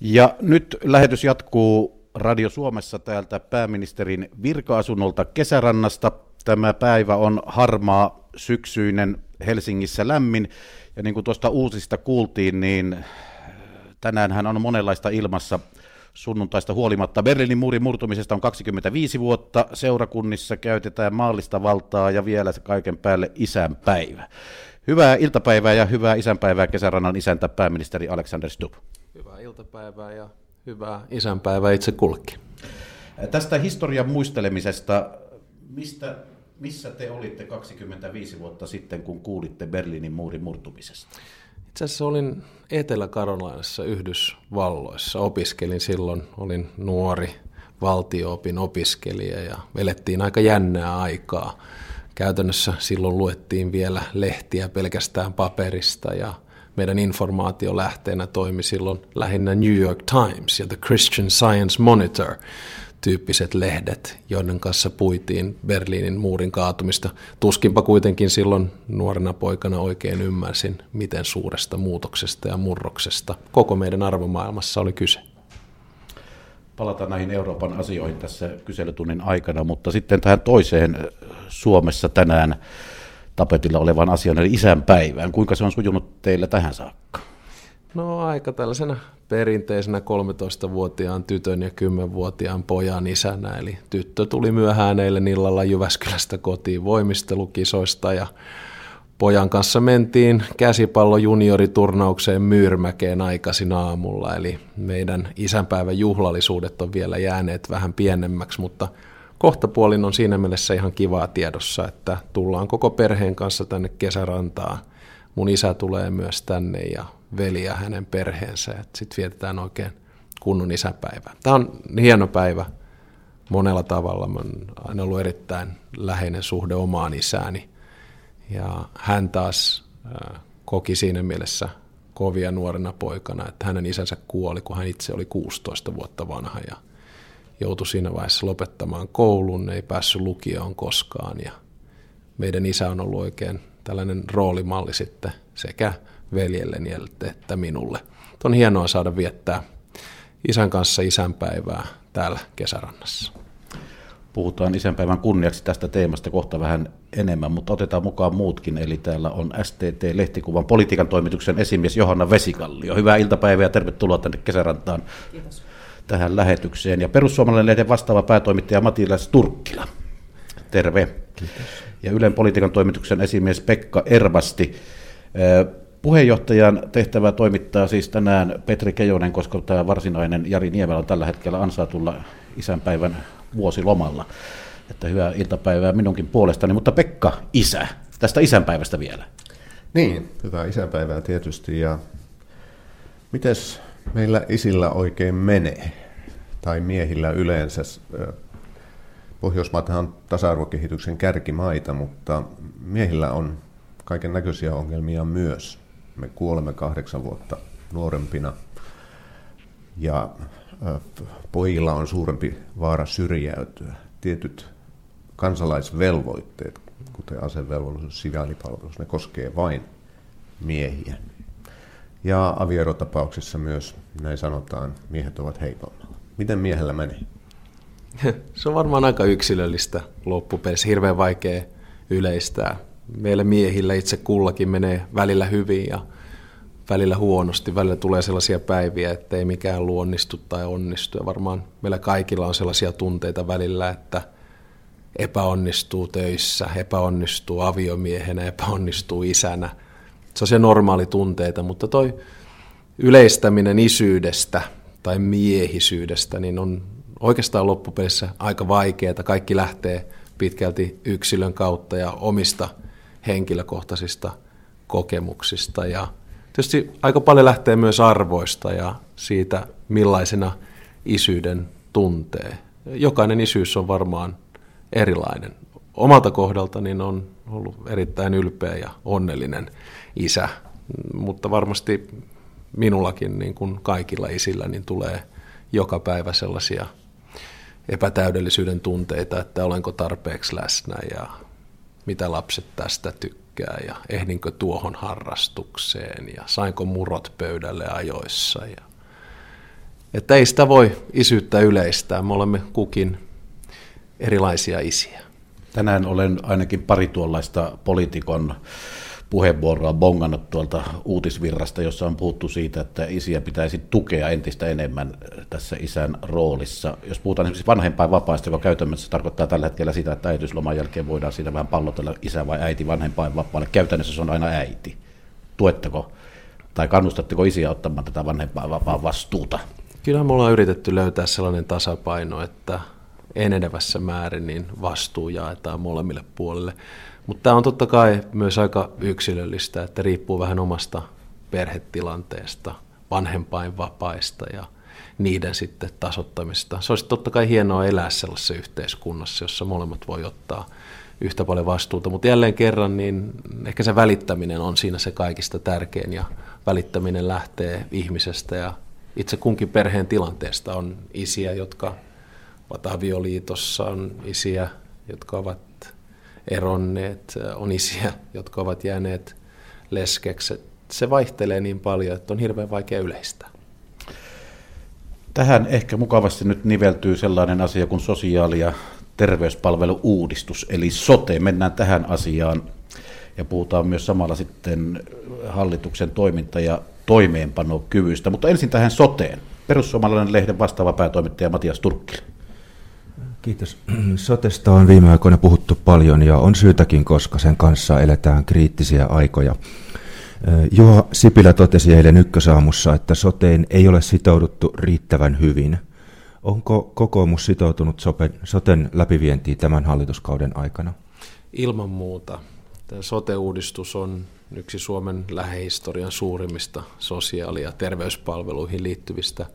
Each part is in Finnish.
Ja nyt lähetys jatkuu Radio Suomessa täältä pääministerin virka-asunnolta Kesärannasta. Tämä päivä on harmaa, syksyinen, Helsingissä lämmin. Ja niin kuin tuosta uusista kuultiin, niin tänään hän on monenlaista ilmassa sunnuntaista huolimatta. Berliinin muurin murtumisesta on 25 vuotta, seurakunnissa käytetään maallista valtaa ja vielä kaiken päälle isänpäivä. Hyvää iltapäivää ja hyvää isänpäivää kesärannan isäntä pääministeri Alexander Stubb. Iltapäivää ja hyvää isänpäivää itse kullekin. Tästä historian muistelemisesta, mistä, missä te olitte 25 vuotta sitten, kun kuulitte Berliinin muurin murtumisesta? Itse asiassa olin Etelä-Karolainassa Yhdysvalloissa. Opiskelin silloin, olin nuori valtioopin opiskelija ja elettiin aika jännää aikaa. Käytännössä silloin luettiin vielä lehtiä pelkästään paperista ja meidän informaatiolähteenä toimi silloin lähinnä New York Times ja The Christian Science Monitor tyyppiset lehdet, joiden kanssa puitiin Berliinin muurin kaatumista. Tuskinpa kuitenkin silloin nuorena poikana oikein ymmärsin, miten suuresta muutoksesta ja murroksesta koko meidän arvomaailmassa oli kyse. Palataan näihin Euroopan asioihin tässä kyselytunnin aikana, mutta sitten tähän toiseen Suomessa tänään tapetilla olevan asian, eli isänpäivään. Kuinka se on sujunut teillä tähän saakka? No aika tällaisena perinteisenä 13-vuotiaan tytön ja 10-vuotiaan pojan isänä. Eli tyttö tuli myöhään eilen illalla Jyväskylästä kotiin voimistelukisoista ja pojan kanssa mentiin käsipallo junioriturnaukseen Myyrmäkeen aikaisin aamulla. Eli meidän isänpäivän juhlallisuudet on vielä jääneet vähän pienemmäksi, mutta kohtapuolin on siinä mielessä ihan kivaa tiedossa, että tullaan koko perheen kanssa tänne kesärantaan. Mun isä tulee myös tänne ja veli ja hänen perheensä. Sitten vietetään oikein kunnon isäpäivää. Tämä on hieno päivä monella tavalla. Mä oon aina ollut erittäin läheinen suhde omaan isääni. Ja hän taas koki siinä mielessä kovia nuorena poikana, että hänen isänsä kuoli, kun hän itse oli 16 vuotta vanha ja joutui siinä vaiheessa lopettamaan koulun, ei päässyt lukioon koskaan ja meidän isä on ollut oikein tällainen roolimalli sitten sekä veljelleni että minulle. On hienoa saada viettää isän kanssa isänpäivää täällä kesärannassa. Puhutaan isänpäivän kunniaksi tästä teemasta kohta vähän enemmän, mutta otetaan mukaan muutkin. Eli täällä on STT-lehtikuvan politiikan toimituksen esimies Johanna Vesikallio. Hyvää iltapäivää ja tervetuloa tänne kesärantaan Kiitos. Tähän lähetykseen. Ja perussuomalainen lehden vastaava päätoimittaja Matilas Turkkila. Terve. Kiitos. Ja Ylen politiikan toimituksen esimies Pekka Ervasti. Puheenjohtajan tehtävä toimittaa siis tänään Petri Kejonen, koska tämä varsinainen Jari Niemelä on tällä hetkellä ansaatulla isänpäivän vuosilomalla. Että hyvää iltapäivää minunkin puolestani, mutta Pekka, isä, tästä isänpäivästä vielä. Niin, hyvää isänpäivää tietysti ja mites meillä isillä oikein menee, tai miehillä yleensä? Pohjoismaathan on tasa-arvokehityksen kärkimaita, mutta miehillä on kaiken näköisiä ongelmia myös me kuolemme kahdeksan vuotta nuorempina ja pojilla on suurempi vaara syrjäytyä. Tietyt kansalaisvelvoitteet, kuten asevelvollisuus, siviilipalvelus, ne koskee vain miehiä. Ja avierotapauksissa myös, näin sanotaan, miehet ovat heikommalla. Miten miehellä menee? Se on varmaan aika yksilöllistä loppupeleissä, hirveän vaikea yleistää meillä miehillä itse kullakin menee välillä hyvin ja välillä huonosti. Välillä tulee sellaisia päiviä, että ei mikään luonnistu tai onnistu. Ja varmaan meillä kaikilla on sellaisia tunteita välillä, että epäonnistuu töissä, epäonnistuu aviomiehenä, epäonnistuu isänä. Se on normaali tunteita, mutta toi yleistäminen isyydestä tai miehisyydestä niin on oikeastaan loppupelissä aika vaikeaa. Kaikki lähtee pitkälti yksilön kautta ja omista henkilökohtaisista kokemuksista ja tietysti aika paljon lähtee myös arvoista ja siitä, millaisena isyyden tuntee. Jokainen isyys on varmaan erilainen. Omalta kohdalta niin on ollut erittäin ylpeä ja onnellinen isä, mutta varmasti minullakin niin kuin kaikilla isillä niin tulee joka päivä sellaisia epätäydellisyyden tunteita, että olenko tarpeeksi läsnä ja mitä lapset tästä tykkää ja ehdinkö tuohon harrastukseen ja sainko murot pöydälle ajoissa ja että ei sitä voi isyyttä yleistää. Me olemme kukin erilaisia isiä. Tänään olen ainakin pari tuollaista poliitikon puheenvuoroa bongannut tuolta uutisvirrasta, jossa on puhuttu siitä, että isiä pitäisi tukea entistä enemmän tässä isän roolissa. Jos puhutaan esimerkiksi vanhempainvapaista, joka käytännössä tarkoittaa tällä hetkellä sitä, että äitiysloman jälkeen voidaan siinä vähän pallotella isä vai äiti vanhempainvapaalle. Käytännössä se on aina äiti. Tuetteko tai kannustatteko isiä ottamaan tätä vanhempainvapaan vastuuta? Kyllä me ollaan yritetty löytää sellainen tasapaino, että enenevässä määrin niin vastuu jaetaan molemmille puolille. Mutta tämä on totta kai myös aika yksilöllistä, että riippuu vähän omasta perhetilanteesta, vanhempainvapaista ja niiden sitten tasottamista. Se olisi totta kai hienoa elää sellaisessa yhteiskunnassa, jossa molemmat voi ottaa yhtä paljon vastuuta, mutta jälleen kerran niin ehkä se välittäminen on siinä se kaikista tärkein ja välittäminen lähtee ihmisestä ja itse kunkin perheen tilanteesta on isiä, jotka ovat avioliitossa, on isiä, jotka ovat eronneet, on isiä, jotka ovat jääneet leskeksi. Se vaihtelee niin paljon, että on hirveän vaikea yleistää. Tähän ehkä mukavasti nyt niveltyy sellainen asia kuin sosiaali- ja terveyspalvelu-uudistus, eli sote. Mennään tähän asiaan ja puhutaan myös samalla sitten hallituksen toiminta- ja toimeenpanokyvystä. Mutta ensin tähän soteen. Perussuomalainen lehden vastaava päätoimittaja Matias Turkkila. Kiitos. Sotesta on viime aikoina puhuttu paljon ja on syytäkin, koska sen kanssa eletään kriittisiä aikoja. Juha Sipilä totesi eilen ykkösaamussa, että soteen ei ole sitouduttu riittävän hyvin. Onko kokoomus sitoutunut soten läpivientiin tämän hallituskauden aikana? Ilman muuta. Tämä sote-uudistus on yksi Suomen lähihistorian suurimmista sosiaali- ja terveyspalveluihin liittyvistä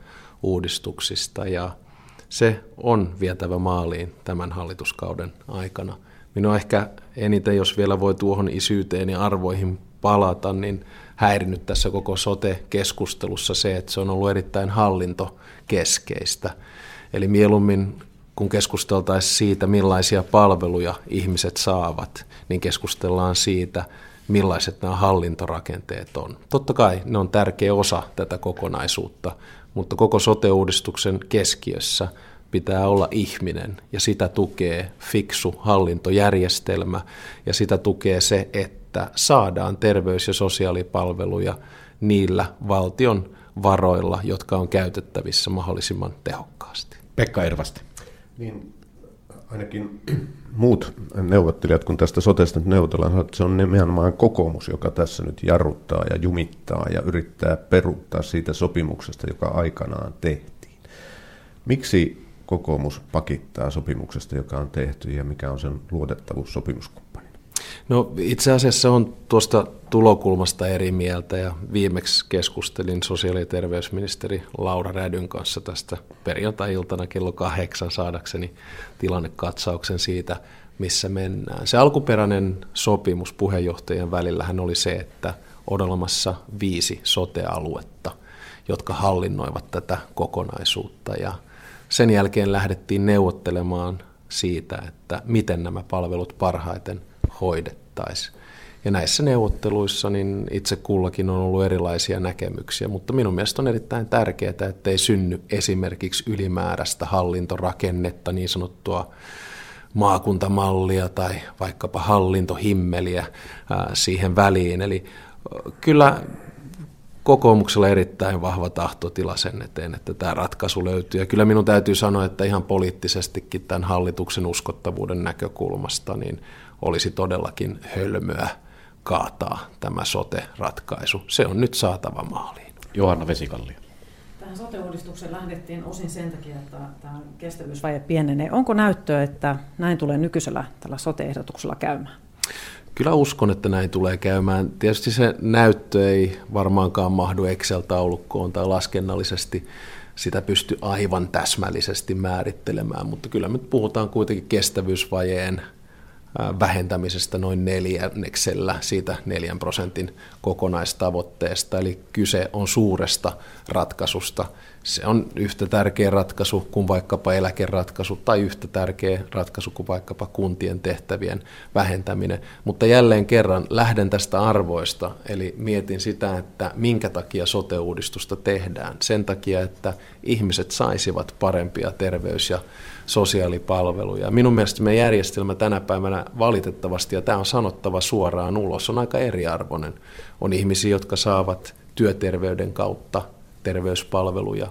uudistuksista ja se on vietävä maaliin tämän hallituskauden aikana. Minua ehkä eniten, jos vielä voi tuohon isyyteen ja arvoihin palata, niin häirinyt tässä koko sote-keskustelussa se, että se on ollut erittäin hallintokeskeistä. Eli mieluummin kun keskusteltaisiin siitä, millaisia palveluja ihmiset saavat, niin keskustellaan siitä, millaiset nämä hallintorakenteet on. Totta kai ne on tärkeä osa tätä kokonaisuutta, mutta koko sote-uudistuksen keskiössä pitää olla ihminen ja sitä tukee fiksu hallintojärjestelmä ja sitä tukee se, että saadaan terveys- ja sosiaalipalveluja niillä valtion varoilla, jotka on käytettävissä mahdollisimman tehokkaasti. Pekka Ervasti. Niin, ainakin muut neuvottelijat, kun tästä sotesta nyt neuvotellaan, että se on nimenomaan kokoomus, joka tässä nyt jarruttaa ja jumittaa ja yrittää peruuttaa siitä sopimuksesta, joka aikanaan tehtiin. Miksi kokoomus pakittaa sopimuksesta, joka on tehty ja mikä on sen luotettavuus sopimuskumppani? No itse asiassa on tuosta tulokulmasta eri mieltä ja viimeksi keskustelin sosiaali- ja terveysministeri Laura Rädyn kanssa tästä perjantai-iltana kello kahdeksan saadakseni tilannekatsauksen siitä, missä mennään. Se alkuperäinen sopimus puheenjohtajien välillähän oli se, että on olemassa viisi sote-aluetta, jotka hallinnoivat tätä kokonaisuutta ja sen jälkeen lähdettiin neuvottelemaan siitä, että miten nämä palvelut parhaiten hoidettaisiin. Ja näissä neuvotteluissa niin itse kullakin on ollut erilaisia näkemyksiä, mutta minun mielestä on erittäin tärkeää, että ei synny esimerkiksi ylimääräistä hallintorakennetta, niin sanottua maakuntamallia tai vaikkapa hallintohimmeliä siihen väliin. Eli kyllä kokoomuksella erittäin vahva tahtotila sen eteen, että tämä ratkaisu löytyy. Ja kyllä minun täytyy sanoa, että ihan poliittisestikin tämän hallituksen uskottavuuden näkökulmasta niin olisi todellakin hölmöä kaataa tämä sote-ratkaisu. Se on nyt saatava maaliin. Johanna Vesikallio. Tähän sote-uudistukseen lähdettiin osin sen takia, että tämä kestävyysvaje pienenee. Onko näyttöä, että näin tulee nykyisellä tällä sote-ehdotuksella käymään? Kyllä uskon, että näin tulee käymään. Tietysti se näyttö ei varmaankaan mahdu Excel-taulukkoon tai laskennallisesti sitä pysty aivan täsmällisesti määrittelemään, mutta kyllä me puhutaan kuitenkin kestävyysvajeen vähentämisestä noin neljänneksellä siitä neljän prosentin kokonaistavoitteesta. Eli kyse on suuresta ratkaisusta se on yhtä tärkeä ratkaisu kuin vaikkapa eläkeratkaisu tai yhtä tärkeä ratkaisu kuin vaikkapa kuntien tehtävien vähentäminen. Mutta jälleen kerran lähden tästä arvoista, eli mietin sitä, että minkä takia sote-uudistusta tehdään. Sen takia, että ihmiset saisivat parempia terveys- ja sosiaalipalveluja. Minun mielestä meidän järjestelmä tänä päivänä valitettavasti, ja tämä on sanottava suoraan ulos, on aika eriarvoinen. On ihmisiä, jotka saavat työterveyden kautta terveyspalveluja.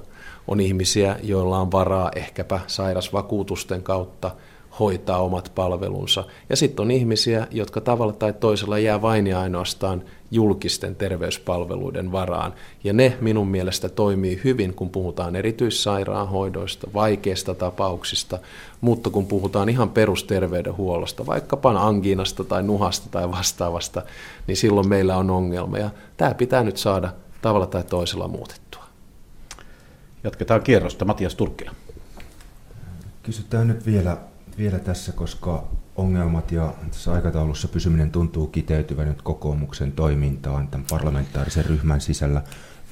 On ihmisiä, joilla on varaa ehkäpä sairasvakuutusten kautta hoitaa omat palvelunsa. Ja sitten on ihmisiä, jotka tavalla tai toisella jää vain ja ainoastaan julkisten terveyspalveluiden varaan. Ja ne minun mielestä toimii hyvin, kun puhutaan erityissairaanhoidoista, vaikeista tapauksista, mutta kun puhutaan ihan perusterveydenhuollosta, vaikkapa angiinasta tai nuhasta tai vastaavasta, niin silloin meillä on ongelma. Ja tämä pitää nyt saada tavalla tai toisella muutettua. Jatketaan kierrosta. Matias Turkkila. Kysytään nyt vielä, vielä tässä, koska ongelmat ja tässä aikataulussa pysyminen tuntuu kiteytyvän nyt kokoomuksen toimintaan tämän parlamentaarisen ryhmän sisällä.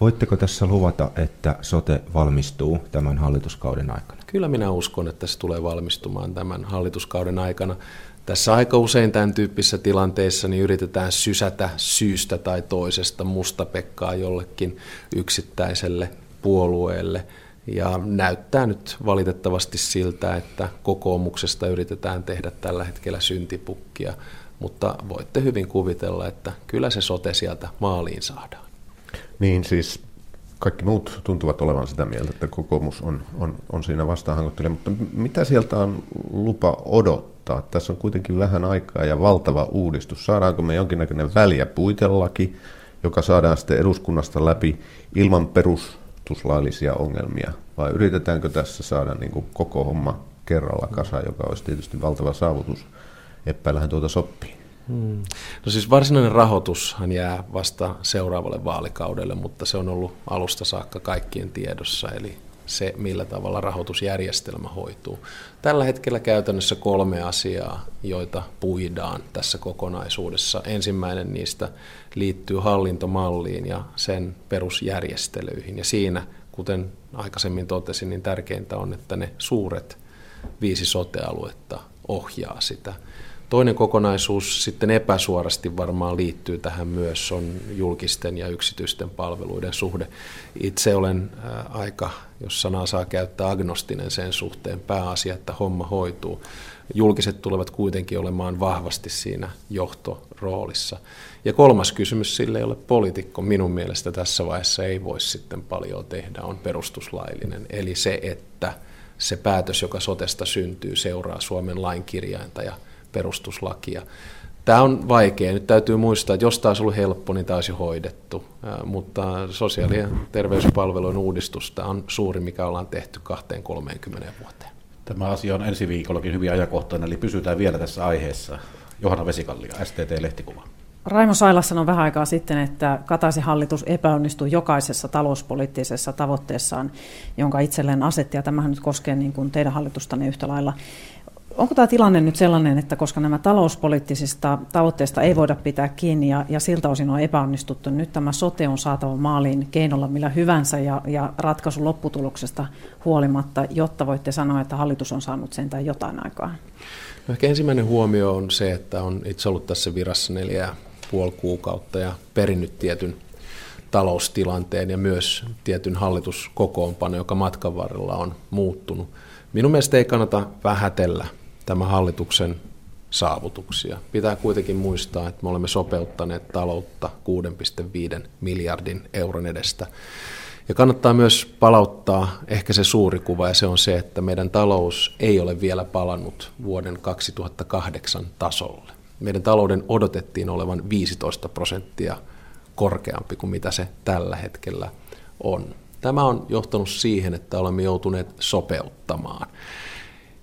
Voitteko tässä luvata, että sote valmistuu tämän hallituskauden aikana? Kyllä minä uskon, että se tulee valmistumaan tämän hallituskauden aikana. Tässä aika usein tämän tyyppisissä tilanteissa niin yritetään sysätä syystä tai toisesta mustapekkaa jollekin yksittäiselle puolueelle. Ja näyttää nyt valitettavasti siltä, että kokoomuksesta yritetään tehdä tällä hetkellä syntipukkia, mutta voitte hyvin kuvitella, että kyllä se sote sieltä maaliin saadaan. Niin siis kaikki muut tuntuvat olevan sitä mieltä, että kokoomus on, on, on siinä vastaanhangottelija, mutta mitä sieltä on lupa odottaa? Tässä on kuitenkin vähän aikaa ja valtava uudistus. Saadaanko me jonkinnäköinen väliä puitelaki, joka saadaan sitten eduskunnasta läpi ilman perustuslaillisia ongelmia? Vai yritetäänkö tässä saada niin kuin koko homma kerralla kasa, joka olisi tietysti valtava saavutus? Epäillähän tuota sopii. Hmm. No siis varsinainen rahoitushan jää vasta seuraavalle vaalikaudelle, mutta se on ollut alusta saakka kaikkien tiedossa, eli se, millä tavalla rahoitusjärjestelmä hoituu. Tällä hetkellä käytännössä kolme asiaa, joita puidaan tässä kokonaisuudessa. Ensimmäinen niistä liittyy hallintomalliin ja sen perusjärjestelyihin. Ja siinä, kuten aikaisemmin totesin, niin tärkeintä on, että ne suuret viisi sotealuetta ohjaa sitä – Toinen kokonaisuus sitten epäsuorasti varmaan liittyy tähän myös, on julkisten ja yksityisten palveluiden suhde. Itse olen aika, jos sanaa saa käyttää, agnostinen sen suhteen, pääasia, että homma hoituu. Julkiset tulevat kuitenkin olemaan vahvasti siinä johtoroolissa. Ja kolmas kysymys, sille ole poliitikko minun mielestä tässä vaiheessa ei voi sitten paljon tehdä, on perustuslaillinen. Eli se, että se päätös, joka sotesta syntyy, seuraa Suomen lainkirjainta ja perustuslakia. Tämä on vaikea. Nyt täytyy muistaa, että jos tämä olisi ollut helppo, niin tämä olisi hoidettu. Mutta sosiaali- ja terveyspalvelujen uudistusta on suuri, mikä ollaan tehty 2-30 vuoteen. Tämä asia on ensi viikollakin hyvin ajankohtainen, eli pysytään vielä tässä aiheessa. Johanna Vesikallio, STT-lehtikuva. Raimo Sailas sanoi vähän aikaa sitten, että Kataisen hallitus epäonnistui jokaisessa talouspoliittisessa tavoitteessaan, jonka itselleen asetti, ja tämähän nyt koskee niin kuin teidän hallitustanne yhtä lailla. Onko tämä tilanne nyt sellainen, että koska nämä talouspoliittisista tavoitteista ei voida pitää kiinni ja, ja siltä osin on epäonnistuttu, nyt tämä sote on saatava maaliin keinolla millä hyvänsä ja, ja ratkaisu lopputuloksesta huolimatta, jotta voitte sanoa, että hallitus on saanut sentään jotain aikaa? No ehkä ensimmäinen huomio on se, että on itse ollut tässä virassa neljä puoli kuukautta ja perinnyt tietyn taloustilanteen ja myös tietyn hallituskokoonpano, joka matkan varrella on muuttunut. Minun mielestä ei kannata vähätellä tämän hallituksen saavutuksia. Pitää kuitenkin muistaa, että me olemme sopeuttaneet taloutta 6,5 miljardin euron edestä. Ja kannattaa myös palauttaa ehkä se suuri kuva, ja se on se, että meidän talous ei ole vielä palannut vuoden 2008 tasolle. Meidän talouden odotettiin olevan 15 prosenttia korkeampi kuin mitä se tällä hetkellä on. Tämä on johtanut siihen, että olemme joutuneet sopeuttamaan.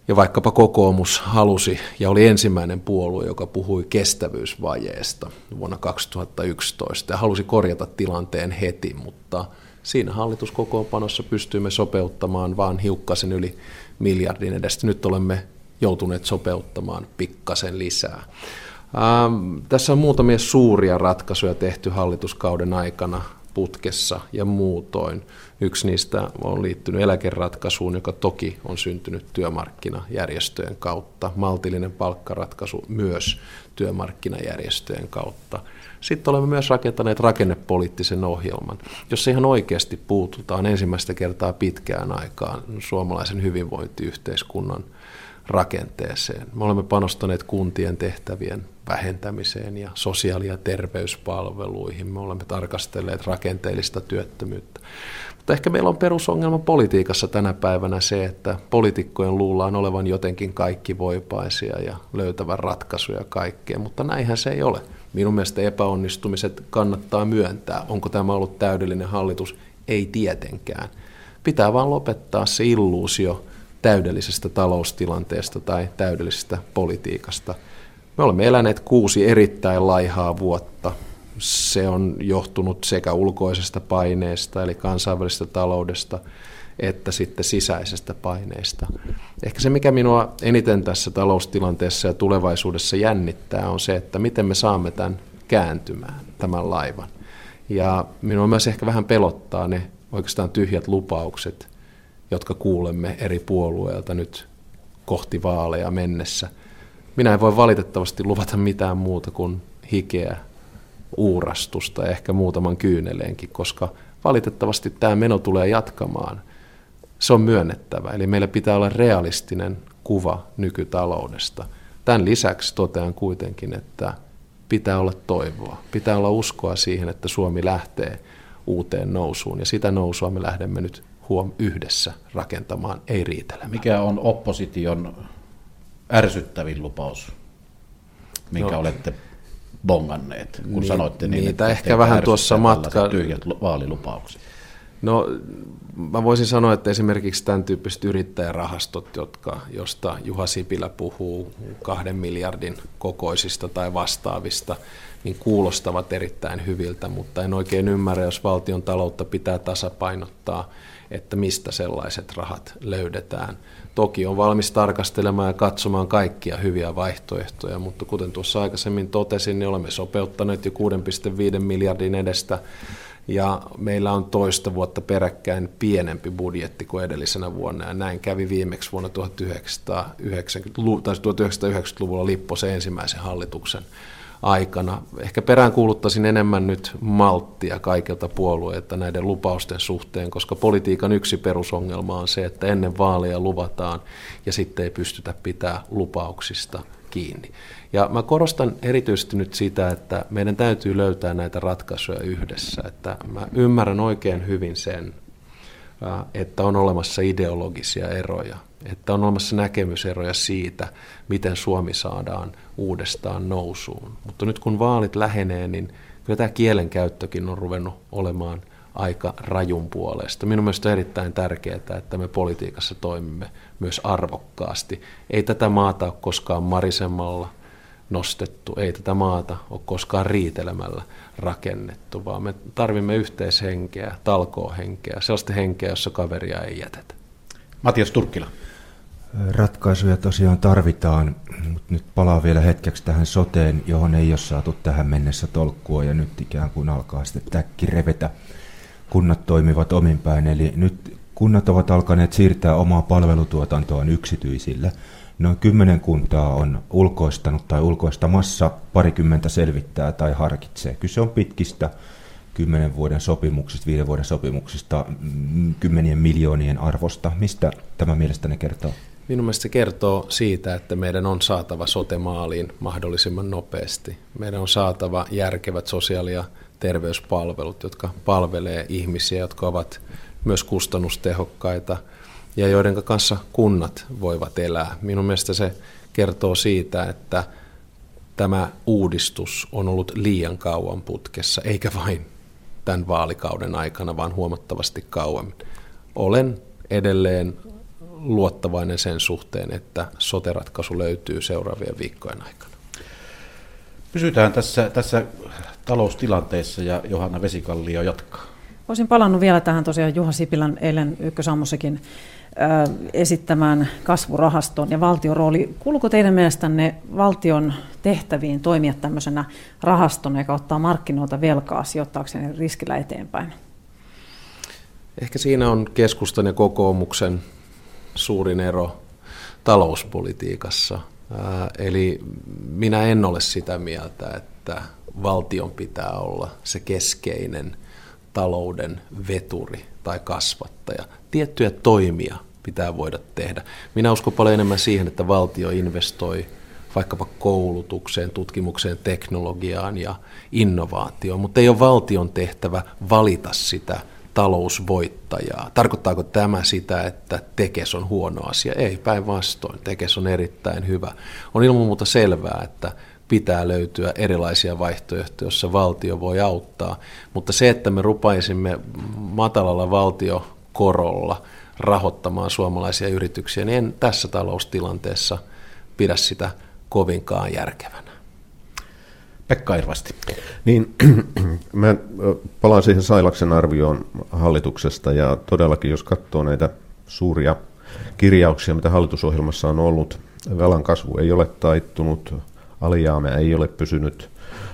Ja vaikkapa kokoomus halusi ja oli ensimmäinen puolue, joka puhui kestävyysvajeesta vuonna 2011 ja halusi korjata tilanteen heti, mutta siinä hallituskokoonpanossa pystyimme sopeuttamaan vain hiukkasen yli miljardin edestä. Nyt olemme joutuneet sopeuttamaan pikkasen lisää. Ähm, tässä on muutamia suuria ratkaisuja tehty hallituskauden aikana. Putkessa ja muutoin. Yksi niistä on liittynyt eläkeratkaisuun, joka toki on syntynyt työmarkkinajärjestöjen kautta. Maltillinen palkkaratkaisu myös työmarkkinajärjestöjen kautta. Sitten olemme myös rakentaneet rakennepoliittisen ohjelman, jossa ihan oikeasti puututaan ensimmäistä kertaa pitkään aikaan suomalaisen hyvinvointiyhteiskunnan rakenteeseen. Me olemme panostaneet kuntien tehtävien vähentämiseen ja sosiaali- ja terveyspalveluihin. Me olemme tarkastelleet rakenteellista työttömyyttä. Mutta ehkä meillä on perusongelma politiikassa tänä päivänä se, että poliitikkojen luullaan olevan jotenkin kaikki voipaisia ja löytävän ratkaisuja kaikkeen, mutta näinhän se ei ole. Minun mielestä epäonnistumiset kannattaa myöntää. Onko tämä ollut täydellinen hallitus? Ei tietenkään. Pitää vaan lopettaa se illuusio täydellisestä taloustilanteesta tai täydellisestä politiikasta. Me olemme eläneet kuusi erittäin laihaa vuotta. Se on johtunut sekä ulkoisesta paineesta, eli kansainvälisestä taloudesta, että sitten sisäisestä paineesta. Ehkä se, mikä minua eniten tässä taloustilanteessa ja tulevaisuudessa jännittää, on se, että miten me saamme tämän kääntymään, tämän laivan. Ja minua myös ehkä vähän pelottaa ne oikeastaan tyhjät lupaukset, jotka kuulemme eri puolueilta nyt kohti vaaleja mennessä. Minä en voi valitettavasti luvata mitään muuta kuin hikeä, uurastusta ja ehkä muutaman kyyneleenkin, koska valitettavasti tämä meno tulee jatkamaan. Se on myönnettävä, eli meillä pitää olla realistinen kuva nykytaloudesta. Tämän lisäksi totean kuitenkin, että pitää olla toivoa, pitää olla uskoa siihen, että Suomi lähtee uuteen nousuun, ja sitä nousua me lähdemme nyt huom yhdessä rakentamaan, ei riitelemään. Mikä on opposition ärsyttävin lupaus, minkä no, olette bonganneet, kun niin, sanoitte niin, niitä että ehkä vähän tuossa matka... tyhjät vaalilupaukset? No mä voisin sanoa, että esimerkiksi tämän tyyppiset yrittäjärahastot, jotka, josta Juha Sipilä puhuu kahden miljardin kokoisista tai vastaavista, niin kuulostavat erittäin hyviltä, mutta en oikein ymmärrä, jos valtion taloutta pitää tasapainottaa, että mistä sellaiset rahat löydetään. Toki on valmis tarkastelemaan ja katsomaan kaikkia hyviä vaihtoehtoja, mutta kuten tuossa aikaisemmin totesin, niin olemme sopeuttaneet jo 6,5 miljardin edestä ja meillä on toista vuotta peräkkäin pienempi budjetti kuin edellisenä vuonna, ja näin kävi viimeksi vuonna 1990, tai 1990-luvulla Lipposen ensimmäisen hallituksen aikana. Ehkä peräänkuuluttaisin enemmän nyt malttia kaikilta puolueilta näiden lupausten suhteen, koska politiikan yksi perusongelma on se, että ennen vaaleja luvataan ja sitten ei pystytä pitää lupauksista kiinni. Ja mä korostan erityisesti nyt sitä, että meidän täytyy löytää näitä ratkaisuja yhdessä. Että mä ymmärrän oikein hyvin sen, että on olemassa ideologisia eroja, että on olemassa näkemyseroja siitä, miten Suomi saadaan uudestaan nousuun. Mutta nyt kun vaalit lähenee, niin kyllä tämä kielenkäyttökin on ruvennut olemaan aika rajun puolesta. Minun mielestä on erittäin tärkeää, että me politiikassa toimimme myös arvokkaasti. Ei tätä maata ole koskaan marisemalla nostettu, ei tätä maata ole koskaan riitelemällä rakennettu, vaan me tarvimme yhteishenkeä, talkoohenkeä, sellaista henkeä, jossa kaveria ei jätetä. Matias Turkkila. Ratkaisuja tosiaan tarvitaan, mutta nyt palaa vielä hetkeksi tähän soteen, johon ei ole saatu tähän mennessä tolkkua ja nyt ikään kuin alkaa sitten täkki revetä. Kunnat toimivat ominpäin, eli nyt kunnat ovat alkaneet siirtää omaa palvelutuotantoaan yksityisille. Noin kymmenen kuntaa on ulkoistanut tai ulkoistamassa, parikymmentä selvittää tai harkitsee. Kyse on pitkistä kymmenen vuoden sopimuksista, viiden vuoden sopimuksista, mm, kymmenien miljoonien arvosta. Mistä tämä mielestäni kertoo? Minun mielestä se kertoo siitä, että meidän on saatava sote-maaliin mahdollisimman nopeasti. Meidän on saatava järkevät sosiaali- ja terveyspalvelut, jotka palvelee ihmisiä, jotka ovat myös kustannustehokkaita ja joiden kanssa kunnat voivat elää. Minun mielestä se kertoo siitä, että tämä uudistus on ollut liian kauan putkessa, eikä vain tämän vaalikauden aikana, vaan huomattavasti kauemmin. Olen edelleen luottavainen sen suhteen, että soteratkaisu löytyy seuraavien viikkojen aikana. Pysytään tässä, tässä taloustilanteessa ja Johanna Vesikallio jatkaa. Olisin palannut vielä tähän tosiaan Juha Sipilän eilen ykkösaamussakin esittämään kasvurahastoon ja valtion rooli. Kuuluuko teidän mielestänne valtion tehtäviin toimia tämmöisenä rahastona, joka ottaa markkinoilta velkaa sijoittaakseen riskillä eteenpäin? Ehkä siinä on keskustan ja kokoomuksen suurin ero talouspolitiikassa. Eli minä en ole sitä mieltä, että valtion pitää olla se keskeinen talouden veturi tai kasvattaja. Tiettyjä toimia pitää voida tehdä. Minä uskon paljon enemmän siihen, että valtio investoi vaikkapa koulutukseen, tutkimukseen, teknologiaan ja innovaatioon, mutta ei ole valtion tehtävä valita sitä talousvoittajaa. Tarkoittaako tämä sitä, että tekes on huono asia? Ei, päinvastoin. Tekes on erittäin hyvä. On ilman muuta selvää, että pitää löytyä erilaisia vaihtoehtoja, joissa valtio voi auttaa. Mutta se, että me rupaisimme matalalla valtiokorolla rahoittamaan suomalaisia yrityksiä, niin en tässä taloustilanteessa pidä sitä kovinkaan järkevänä. Pekka Irvasti. Niin, mä palaan siihen Sailaksen arvioon hallituksesta ja todellakin jos katsoo näitä suuria kirjauksia, mitä hallitusohjelmassa on ollut, velan kasvu ei ole taittunut, alijäämä ei ole pysynyt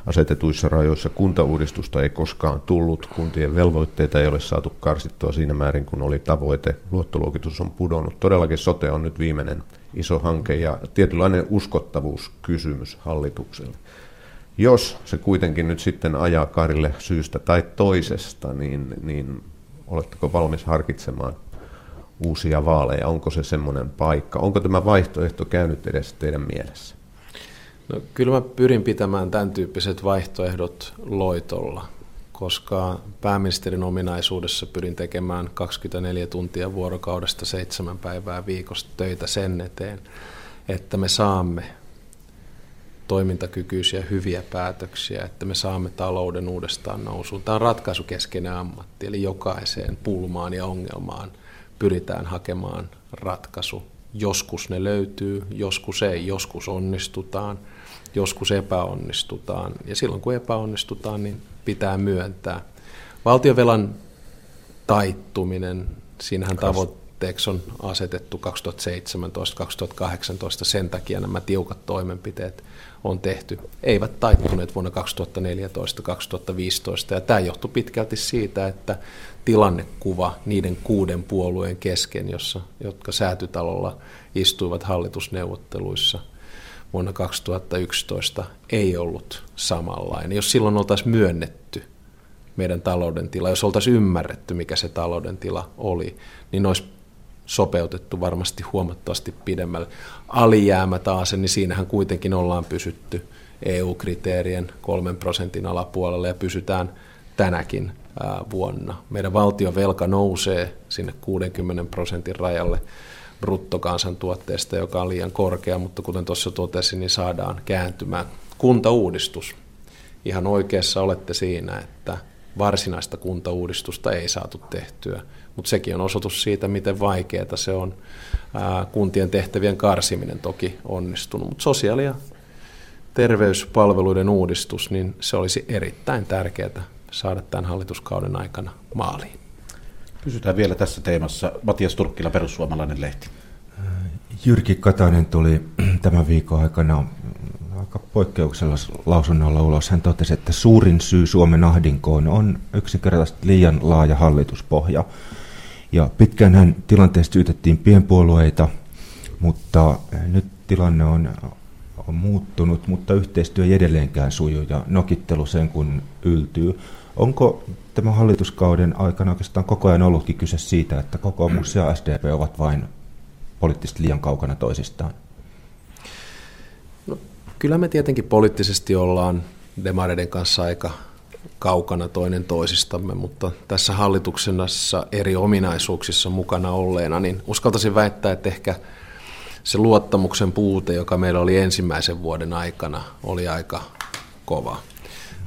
asetetuissa rajoissa, kuntauudistusta ei koskaan tullut, kuntien velvoitteita ei ole saatu karsittua siinä määrin, kun oli tavoite, luottoluokitus on pudonnut. Todellakin sote on nyt viimeinen iso hanke ja tietynlainen uskottavuuskysymys hallitukselle. Jos se kuitenkin nyt sitten ajaa Karille syystä tai toisesta, niin, niin oletteko valmis harkitsemaan uusia vaaleja? Onko se semmoinen paikka? Onko tämä vaihtoehto käynyt edes teidän mielessä? No, kyllä mä pyrin pitämään tämän tyyppiset vaihtoehdot loitolla, koska pääministerin ominaisuudessa pyrin tekemään 24 tuntia vuorokaudesta seitsemän päivää viikosta töitä sen eteen, että me saamme toimintakykyisiä hyviä päätöksiä, että me saamme talouden uudestaan nousuun. Tämä on ratkaisukeskeinen ammatti, eli jokaiseen pulmaan ja ongelmaan pyritään hakemaan ratkaisu. Joskus ne löytyy, joskus ei, joskus onnistutaan, joskus epäonnistutaan. Ja silloin kun epäonnistutaan, niin pitää myöntää. Valtiovelan taittuminen, siinähän tavoitteeksi on asetettu 2017-2018, sen takia nämä tiukat toimenpiteet – on tehty, eivät taittuneet vuonna 2014-2015. Ja tämä johtui pitkälti siitä, että tilannekuva niiden kuuden puolueen kesken, jossa, jotka säätytalolla istuivat hallitusneuvotteluissa vuonna 2011, ei ollut samanlainen. Jos silloin oltaisiin myönnetty meidän talouden tila, jos oltaisiin ymmärretty, mikä se talouden tila oli, niin olisi sopeutettu varmasti huomattavasti pidemmälle. Alijäämä taas, niin siinähän kuitenkin ollaan pysytty EU-kriteerien kolmen prosentin alapuolella ja pysytään tänäkin vuonna. Meidän valtion velka nousee sinne 60 prosentin rajalle bruttokansantuotteesta, joka on liian korkea, mutta kuten tuossa totesin, niin saadaan kääntymään. Kuntauudistus. Ihan oikeassa olette siinä, että varsinaista kuntauudistusta ei saatu tehtyä mutta sekin on osoitus siitä, miten vaikeaa se on. kuntien tehtävien karsiminen toki onnistunut, mutta sosiaali- ja terveyspalveluiden uudistus, niin se olisi erittäin tärkeää saada tämän hallituskauden aikana maaliin. Pysytään vielä tässä teemassa. Matias Turkkila, perussuomalainen lehti. Jyrki Katainen tuli tämän viikon aikana aika poikkeuksellisella lausunnolla ulos. Hän totesi, että suurin syy Suomen ahdinkoon on yksinkertaisesti liian laaja hallituspohja. Ja pitkään hän tilanteesta syytettiin pienpuolueita, mutta eh, nyt tilanne on, on muuttunut, mutta yhteistyö ei edelleenkään suju ja nokittelu sen kun yltyy. Onko tämä hallituskauden aikana oikeastaan koko ajan ollutkin kyse siitä, että kokoomus ja SDP ovat vain poliittisesti liian kaukana toisistaan? No, kyllä me tietenkin poliittisesti ollaan demareiden kanssa aika kaukana toinen toisistamme, mutta tässä hallituksessa eri ominaisuuksissa mukana olleena, niin uskaltaisin väittää, että ehkä se luottamuksen puute, joka meillä oli ensimmäisen vuoden aikana, oli aika kova.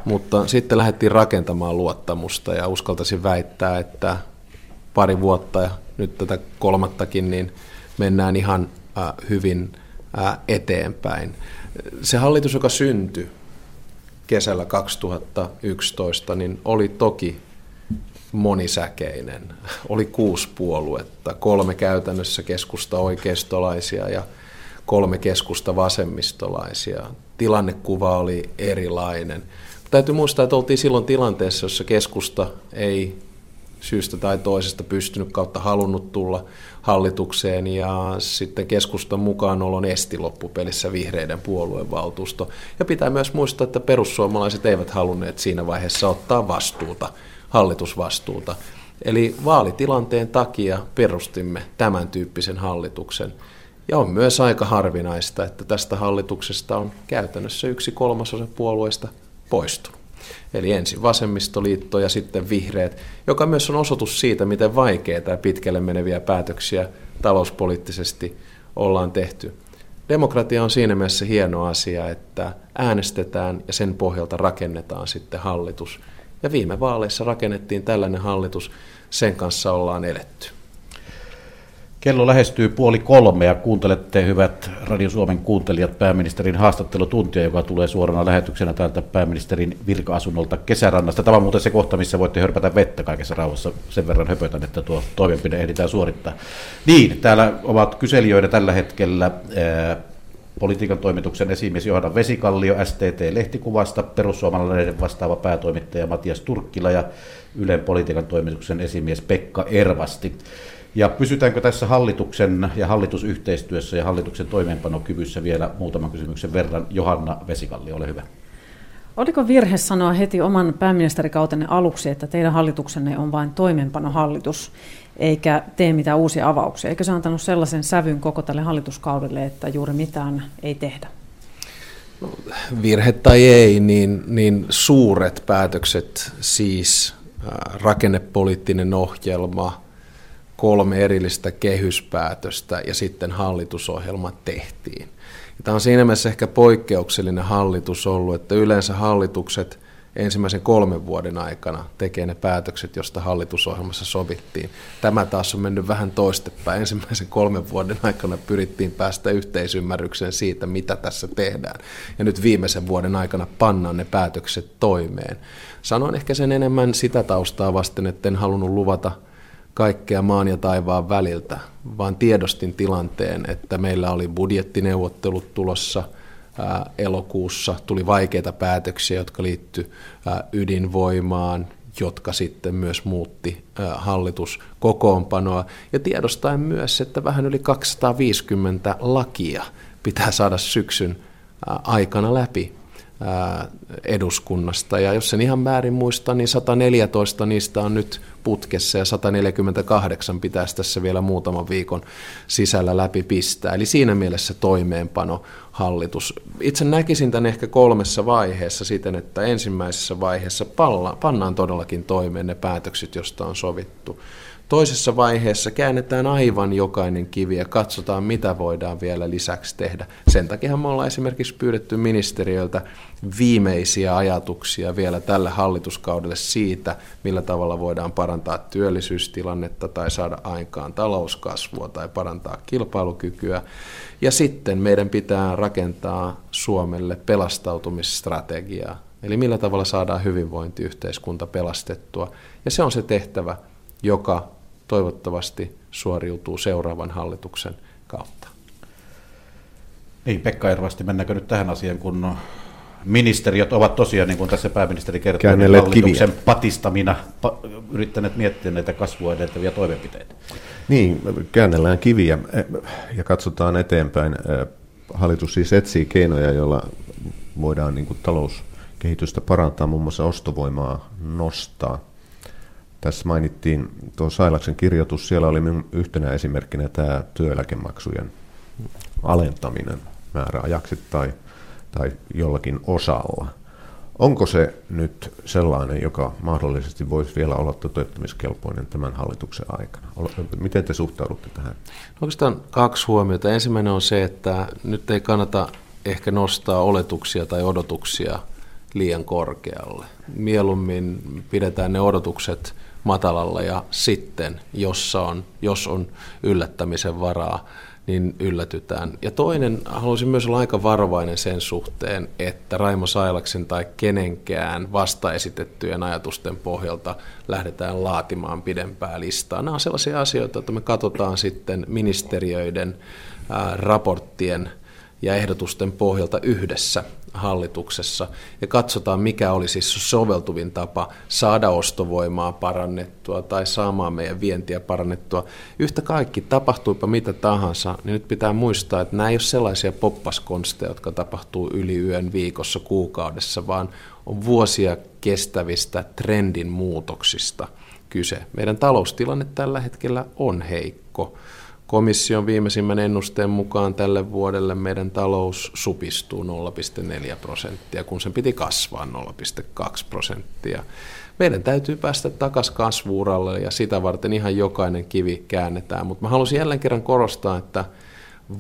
Mutta sitten lähdettiin rakentamaan luottamusta ja uskaltaisin väittää, että pari vuotta ja nyt tätä kolmattakin, niin mennään ihan hyvin eteenpäin. Se hallitus, joka syntyi kesällä 2011, niin oli toki monisäkeinen. Oli kuusi puoluetta, kolme käytännössä keskusta oikeistolaisia ja kolme keskusta vasemmistolaisia. Tilannekuva oli erilainen. Täytyy muistaa, että oltiin silloin tilanteessa, jossa keskusta ei syystä tai toisesta pystynyt kautta halunnut tulla hallitukseen ja sitten keskustan mukaanolon esti loppupelissä vihreiden puoluevaltuusto. Ja pitää myös muistaa, että perussuomalaiset eivät halunneet siinä vaiheessa ottaa vastuuta, hallitusvastuuta. Eli vaalitilanteen takia perustimme tämän tyyppisen hallituksen. Ja on myös aika harvinaista, että tästä hallituksesta on käytännössä yksi kolmasosa puolueista poistunut. Eli ensin vasemmistoliitto ja sitten vihreät, joka myös on osoitus siitä, miten vaikeita ja pitkälle meneviä päätöksiä talouspoliittisesti ollaan tehty. Demokratia on siinä mielessä hieno asia, että äänestetään ja sen pohjalta rakennetaan sitten hallitus. Ja viime vaaleissa rakennettiin tällainen hallitus, sen kanssa ollaan eletty. Kello lähestyy puoli kolme ja kuuntelette hyvät Radio Suomen kuuntelijat pääministerin haastattelutuntia, joka tulee suorana lähetyksenä täältä pääministerin virka-asunnolta kesärannasta. Tämä on muuten se kohta, missä voitte hörpätä vettä kaikessa rauhassa. Sen verran höpötän, että tuo toimenpide ehditään suorittaa. Niin, täällä ovat kyselijöitä tällä hetkellä ää, politiikan toimituksen esimies Johanna Vesikallio STT-lehtikuvasta, perussuomalainen vastaava päätoimittaja Matias Turkkila ja Ylen politiikan toimituksen esimies Pekka Ervasti. Ja pysytäänkö tässä hallituksen ja hallitusyhteistyössä ja hallituksen toimeenpanokyvyssä vielä muutaman kysymyksen verran? Johanna Vesikalli, ole hyvä. Oliko virhe sanoa heti oman pääministerikautenne aluksi, että teidän hallituksenne on vain toimeenpanohallitus, eikä tee mitään uusia avauksia? Eikö se antanut sellaisen sävyn koko tälle hallituskaudelle, että juuri mitään ei tehdä? No, virhe tai ei, niin, niin suuret päätökset, siis rakennepoliittinen ohjelma, kolme erillistä kehyspäätöstä ja sitten hallitusohjelma tehtiin. Ja tämä on siinä mielessä ehkä poikkeuksellinen hallitus ollut, että yleensä hallitukset ensimmäisen kolmen vuoden aikana tekee ne päätökset, joista hallitusohjelmassa sovittiin. Tämä taas on mennyt vähän toistepäin. Ensimmäisen kolmen vuoden aikana pyrittiin päästä yhteisymmärrykseen siitä, mitä tässä tehdään. Ja nyt viimeisen vuoden aikana pannaan ne päätökset toimeen. Sanoin ehkä sen enemmän sitä taustaa vasten, että en halunnut luvata – kaikkea maan ja taivaan väliltä, vaan tiedostin tilanteen, että meillä oli budjettineuvottelut tulossa ää, elokuussa, tuli vaikeita päätöksiä, jotka liittyi ydinvoimaan, jotka sitten myös muutti hallituskokoonpanoa. Ja tiedostaen myös, että vähän yli 250 lakia pitää saada syksyn aikana läpi eduskunnasta. Ja jos sen ihan määrin muista, niin 114 niistä on nyt putkessa ja 148 pitäisi tässä vielä muutaman viikon sisällä läpi pistää. Eli siinä mielessä toimeenpano hallitus. Itse näkisin tämän ehkä kolmessa vaiheessa siten, että ensimmäisessä vaiheessa palla, pannaan todellakin toimeen ne päätökset, joista on sovittu. Toisessa vaiheessa käännetään aivan jokainen kivi ja katsotaan, mitä voidaan vielä lisäksi tehdä. Sen takia me ollaan esimerkiksi pyydetty ministeriöltä viimeisiä ajatuksia vielä tälle hallituskaudelle siitä, millä tavalla voidaan parantaa työllisyystilannetta tai saada aikaan talouskasvua tai parantaa kilpailukykyä. Ja sitten meidän pitää rakentaa Suomelle pelastautumisstrategiaa. Eli millä tavalla saadaan hyvinvointiyhteiskunta pelastettua. Ja se on se tehtävä, joka toivottavasti suoriutuu seuraavan hallituksen kautta. Niin, Pekka Ervasti, mennäänkö nyt tähän asiaan, kun ministeriöt ovat tosiaan, niin kuin tässä pääministeri kertoi, niin hallituksen kiviä. patistamina pa- yrittäneet miettiä näitä kasvua edeltäviä toimenpiteitä. Niin, käännellään kiviä ja katsotaan eteenpäin. Hallitus siis etsii keinoja, joilla voidaan niin kuin talouskehitystä parantaa, muun muassa ostovoimaa nostaa. Tässä mainittiin tuo Sailaksen kirjoitus, siellä oli yhtenä esimerkkinä tämä työeläkemaksujen alentaminen määräajaksi tai, tai jollakin osalla. Onko se nyt sellainen, joka mahdollisesti voisi vielä olla toteuttamiskelpoinen tämän hallituksen aikana? Miten te suhtaudutte tähän? No oikeastaan kaksi huomiota. Ensimmäinen on se, että nyt ei kannata ehkä nostaa oletuksia tai odotuksia liian korkealle. Mieluummin pidetään ne odotukset matalalla ja sitten, jossa on, jos on yllättämisen varaa, niin yllätytään. Ja toinen, haluaisin myös olla aika varovainen sen suhteen, että Raimo Sailaksen tai kenenkään vastaesitettyjen ajatusten pohjalta lähdetään laatimaan pidempää listaa. Nämä on sellaisia asioita, että me katsotaan sitten ministeriöiden raporttien ja ehdotusten pohjalta yhdessä hallituksessa ja katsotaan, mikä olisi siis soveltuvin tapa saada ostovoimaa parannettua tai saamaan meidän vientiä parannettua. Yhtä kaikki, tapahtuipa mitä tahansa, niin nyt pitää muistaa, että nämä ei ole sellaisia poppaskonsteja, jotka tapahtuu yli yön viikossa, kuukaudessa, vaan on vuosia kestävistä trendin muutoksista kyse. Meidän taloustilanne tällä hetkellä on heikko Komission viimeisimmän ennusteen mukaan tälle vuodelle meidän talous supistuu 0,4 prosenttia, kun sen piti kasvaa 0,2 prosenttia. Meidän täytyy päästä takaisin kasvuuralle ja sitä varten ihan jokainen kivi käännetään. Mutta mä haluaisin jälleen kerran korostaa, että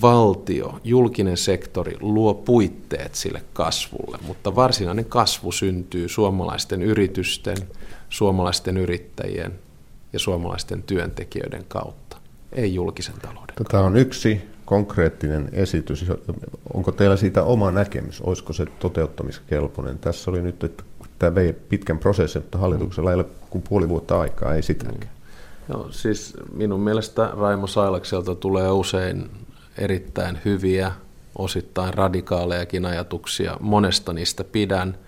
valtio, julkinen sektori luo puitteet sille kasvulle, mutta varsinainen kasvu syntyy suomalaisten yritysten, suomalaisten yrittäjien ja suomalaisten työntekijöiden kautta ei julkisen talouden. Tämä on yksi konkreettinen esitys. Onko teillä siitä oma näkemys? Olisiko se toteuttamiskelpoinen? Tässä oli nyt, että tämä vei pitkän prosessin, mutta hallituksella ei ole kuin puoli vuotta aikaa, ei sitäkään. No, siis minun mielestä Raimo Sailakselta tulee usein erittäin hyviä, osittain radikaalejakin ajatuksia. Monesta niistä pidän,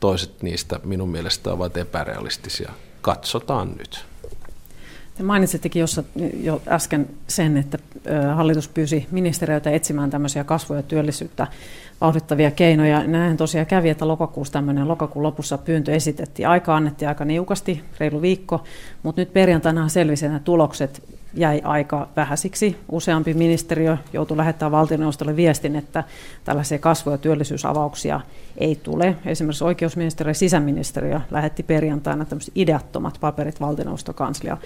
toiset niistä minun mielestä ovat epärealistisia. Katsotaan nyt. Te mainitsittekin jossa, jo äsken sen, että hallitus pyysi ministeriöitä etsimään tämmöisiä kasvu- ja työllisyyttä vauhdittavia keinoja. Näin tosiaan kävi, että lokakuussa tämmöinen lokakuun lopussa pyyntö esitettiin. Aika annettiin aika niukasti, reilu viikko, mutta nyt perjantaina selvisi, että tulokset jäi aika vähäisiksi. Useampi ministeriö joutui lähettämään valtioneuvostolle viestin, että tällaisia kasvu- ja työllisyysavauksia ei tule. Esimerkiksi oikeusministeriö ja sisäministeriö lähetti perjantaina tämmöiset ideattomat paperit valtioneuvostokanslia.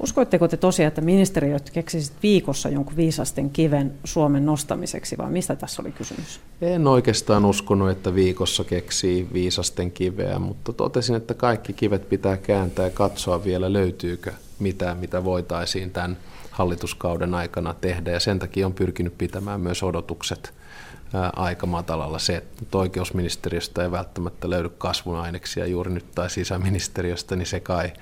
Uskoitteko te tosiaan, että ministeriöt keksisivät viikossa jonkun viisasten kiven Suomen nostamiseksi, vai mistä tässä oli kysymys? En oikeastaan uskonut, että viikossa keksii viisasten kiveä, mutta totesin, että kaikki kivet pitää kääntää ja katsoa vielä, löytyykö mitään, mitä voitaisiin tämän hallituskauden aikana tehdä, ja sen takia on pyrkinyt pitämään myös odotukset aika matalalla. Se, että oikeusministeriöstä ei välttämättä löydy kasvun aineksia juuri nyt tai sisäministeriöstä, niin se kai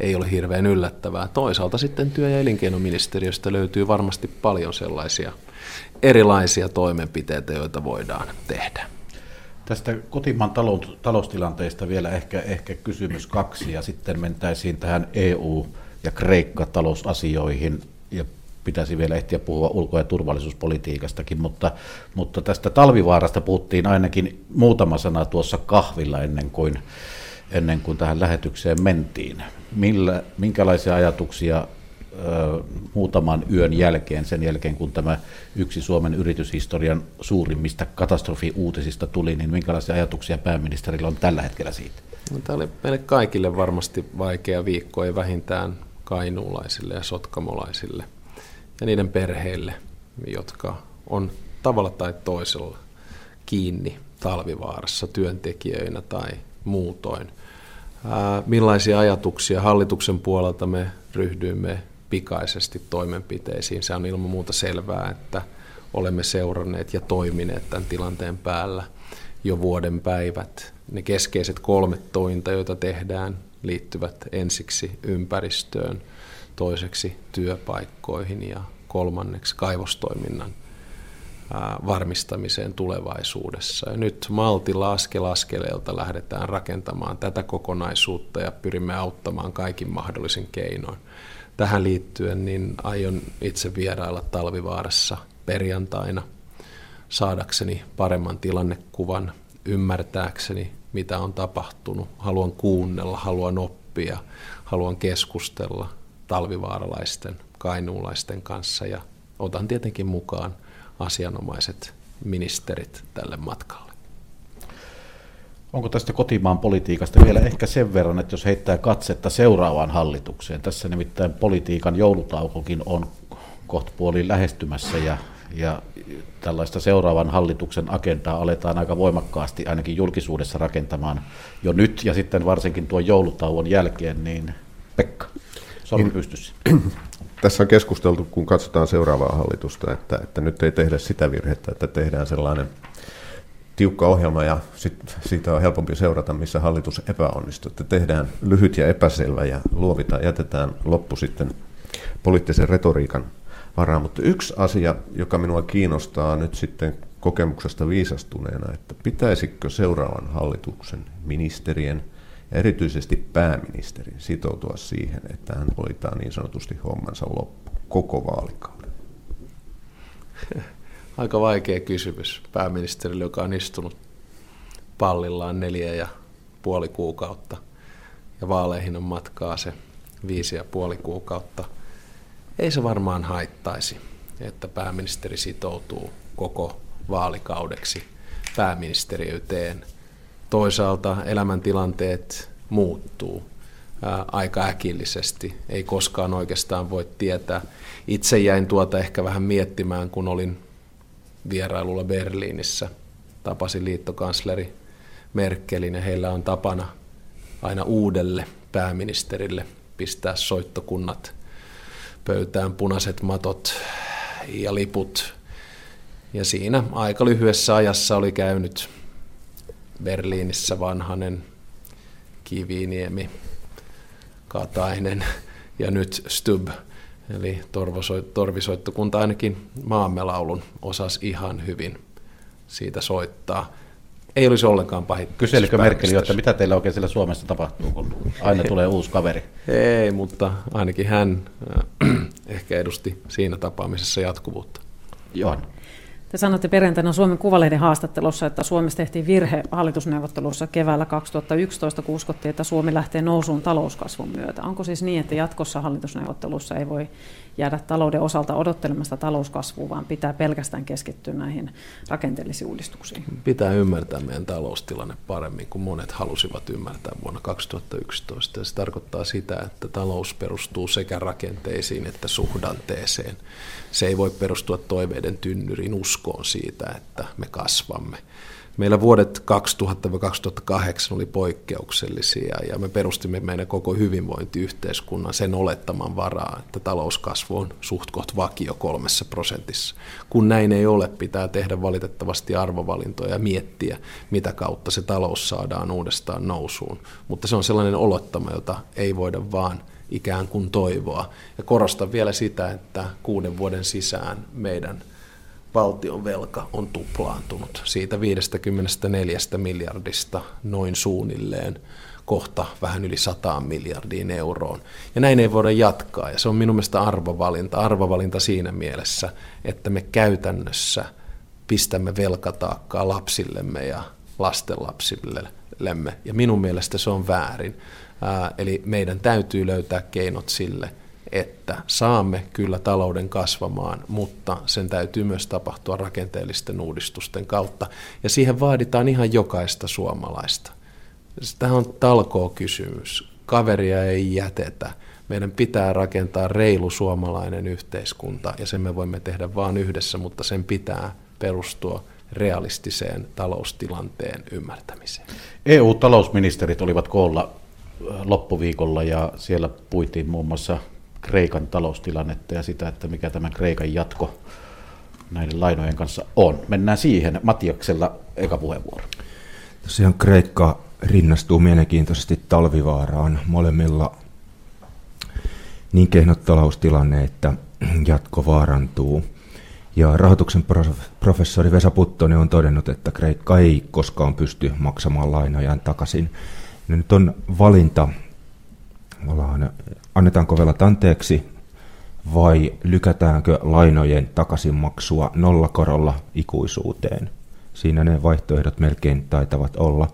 ei ole hirveän yllättävää. Toisaalta sitten työ- ja elinkeinoministeriöstä löytyy varmasti paljon sellaisia erilaisia toimenpiteitä, joita voidaan tehdä. Tästä kotimaan taloustilanteesta vielä ehkä, ehkä kysymys kaksi ja sitten mentäisiin tähän EU- ja Kreikka-talousasioihin ja pitäisi vielä ehtiä puhua ulko- ja turvallisuuspolitiikastakin, mutta, mutta tästä talvivaarasta puhuttiin ainakin muutama sana tuossa kahvilla ennen kuin, ennen kuin tähän lähetykseen mentiin. Millä, minkälaisia ajatuksia ö, muutaman yön jälkeen, sen jälkeen kun tämä yksi Suomen yrityshistorian suurimmista katastrofiuutisista tuli, niin minkälaisia ajatuksia pääministerillä on tällä hetkellä siitä? No, tämä oli meille kaikille varmasti vaikea viikko, ei vähintään kainuulaisille ja sotkamolaisille ja niiden perheille, jotka on tavalla tai toisella kiinni talvivaarassa työntekijöinä tai muutoin. Millaisia ajatuksia hallituksen puolelta me ryhdyimme pikaisesti toimenpiteisiin. Se on ilman muuta selvää, että olemme seuranneet ja toimineet tämän tilanteen päällä jo vuoden päivät. Ne keskeiset kolme tointa, joita tehdään, liittyvät ensiksi ympäristöön, toiseksi työpaikkoihin ja kolmanneksi kaivostoiminnan varmistamiseen tulevaisuudessa. Ja nyt maltilla askel askeleelta lähdetään rakentamaan tätä kokonaisuutta ja pyrimme auttamaan kaikin mahdollisin keinoin. Tähän liittyen niin aion itse vierailla Talvivaarassa perjantaina saadakseni paremman tilannekuvan, ymmärtääkseni mitä on tapahtunut. Haluan kuunnella, haluan oppia, haluan keskustella talvivaaralaisten, kainuulaisten kanssa ja otan tietenkin mukaan asianomaiset ministerit tälle matkalle. Onko tästä kotimaan politiikasta vielä ehkä sen verran, että jos heittää katsetta seuraavaan hallitukseen, tässä nimittäin politiikan joulutaukokin on kohta puoliin lähestymässä ja ja tällaista seuraavan hallituksen agendaa aletaan aika voimakkaasti ainakin julkisuudessa rakentamaan jo nyt ja sitten varsinkin tuon joulutauon jälkeen, niin Pekka, sormi pystyssä. tässä on keskusteltu, kun katsotaan seuraavaa hallitusta, että, että nyt ei tehdä sitä virhettä, että tehdään sellainen tiukka ohjelma ja sit siitä on helpompi seurata, missä hallitus epäonnistuu. Että tehdään lyhyt ja epäselvä ja luovitaan, jätetään loppu sitten poliittisen retoriikan varaan. Mutta yksi asia, joka minua kiinnostaa nyt sitten kokemuksesta viisastuneena, että pitäisikö seuraavan hallituksen ministerien ja erityisesti pääministerin sitoutua siihen, että hän hoitaa niin sanotusti hommansa loppu koko vaalikauden? Aika vaikea kysymys pääministerille, joka on istunut pallillaan neljä ja puoli kuukautta ja vaaleihin on matkaa se viisi ja puoli kuukautta. Ei se varmaan haittaisi, että pääministeri sitoutuu koko vaalikaudeksi pääministeriyteen. Toisaalta elämäntilanteet muuttuu ää, aika äkillisesti. Ei koskaan oikeastaan voi tietää. Itse jäin tuota ehkä vähän miettimään, kun olin vierailulla Berliinissä. Tapasin liittokansleri Merkelin ja heillä on tapana aina uudelle pääministerille pistää soittokunnat pöytään, punaiset matot ja liput. Ja siinä aika lyhyessä ajassa oli käynyt Berliinissä Vanhanen, Kiviniemi, Katainen ja nyt Stub Eli torvisoittokunta ainakin maamme laulun osasi ihan hyvin siitä soittaa. Ei olisi ollenkaan pahin. Kyselikö Merkel, että mitä teillä oikein siellä Suomessa tapahtuu, kun aina tulee uusi kaveri? Ei, mutta ainakin hän äh, ehkä edusti siinä tapaamisessa jatkuvuutta. Joo. Te sanotte perjantaina Suomen Kuvalehden haastattelussa, että Suomessa tehtiin virhe hallitusneuvottelussa keväällä 2011, kun uskottiin, että Suomi lähtee nousuun talouskasvun myötä. Onko siis niin, että jatkossa hallitusneuvottelussa ei voi jäädä talouden osalta odottelemasta talouskasvua, vaan pitää pelkästään keskittyä näihin rakenteellisiin uudistuksiin? Pitää ymmärtää meidän taloustilanne paremmin kuin monet halusivat ymmärtää vuonna 2011. Ja se tarkoittaa sitä, että talous perustuu sekä rakenteisiin että suhdanteeseen. Se ei voi perustua toiveiden tynnyriin uskoon siitä, että me kasvamme. Meillä vuodet 2000-2008 oli poikkeuksellisia ja me perustimme meidän koko hyvinvointiyhteiskunnan sen olettaman varaa, että talouskasvu on suht koht vakio kolmessa prosentissa. Kun näin ei ole, pitää tehdä valitettavasti arvovalintoja ja miettiä, mitä kautta se talous saadaan uudestaan nousuun. Mutta se on sellainen olettama, jota ei voida vaan ikään kuin toivoa. Ja korostan vielä sitä, että kuuden vuoden sisään meidän valtion velka on tuplaantunut siitä 54 miljardista noin suunnilleen kohta vähän yli 100 miljardiin euroon. Ja näin ei voida jatkaa, ja se on minun mielestä arvovalinta. Arvovalinta siinä mielessä, että me käytännössä pistämme velkataakkaa lapsillemme ja lastenlapsillemme, ja minun mielestä se on väärin. Eli meidän täytyy löytää keinot sille, että saamme kyllä talouden kasvamaan, mutta sen täytyy myös tapahtua rakenteellisten uudistusten kautta. Ja siihen vaaditaan ihan jokaista suomalaista. Tämä on talkoo kysymys. Kaveria ei jätetä. Meidän pitää rakentaa reilu suomalainen yhteiskunta ja sen me voimme tehdä vain yhdessä, mutta sen pitää perustua realistiseen taloustilanteen ymmärtämiseen. EU-talousministerit olivat koolla loppuviikolla ja siellä puitiin muun muassa Kreikan taloustilannetta ja sitä, että mikä tämän Kreikan jatko näiden lainojen kanssa on. Mennään siihen. Matiaksella eka puheenvuoro. Tosiaan Kreikka rinnastuu mielenkiintoisesti talvivaaraan molemmilla niin kehnot taloustilanne, että jatko vaarantuu. Ja rahoituksen professori Vesa Puttonen on todennut, että Kreikka ei koskaan pysty maksamaan lainojaan takaisin. Ja nyt on valinta, ollaan annetaanko velat anteeksi vai lykätäänkö lainojen takaisinmaksua nollakorolla ikuisuuteen. Siinä ne vaihtoehdot melkein taitavat olla.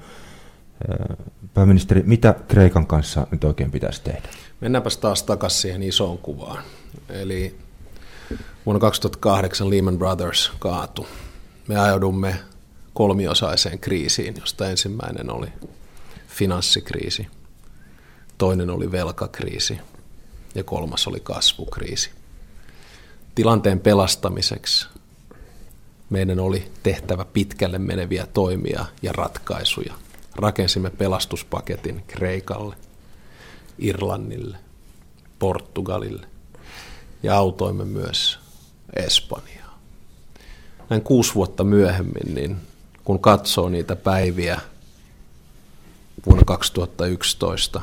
Pääministeri, mitä Kreikan kanssa nyt oikein pitäisi tehdä? Mennäänpäs taas takaisin siihen isoon kuvaan. Eli vuonna 2008 Lehman Brothers kaatui. Me ajaudumme kolmiosaiseen kriisiin, josta ensimmäinen oli finanssikriisi, toinen oli velkakriisi ja kolmas oli kasvukriisi. Tilanteen pelastamiseksi meidän oli tehtävä pitkälle meneviä toimia ja ratkaisuja. Rakensimme pelastuspaketin Kreikalle, Irlannille, Portugalille. ja autoimme myös Espanjaa. Näin kuusi vuotta myöhemmin, niin kun katsoo niitä päiviä vuonna 2011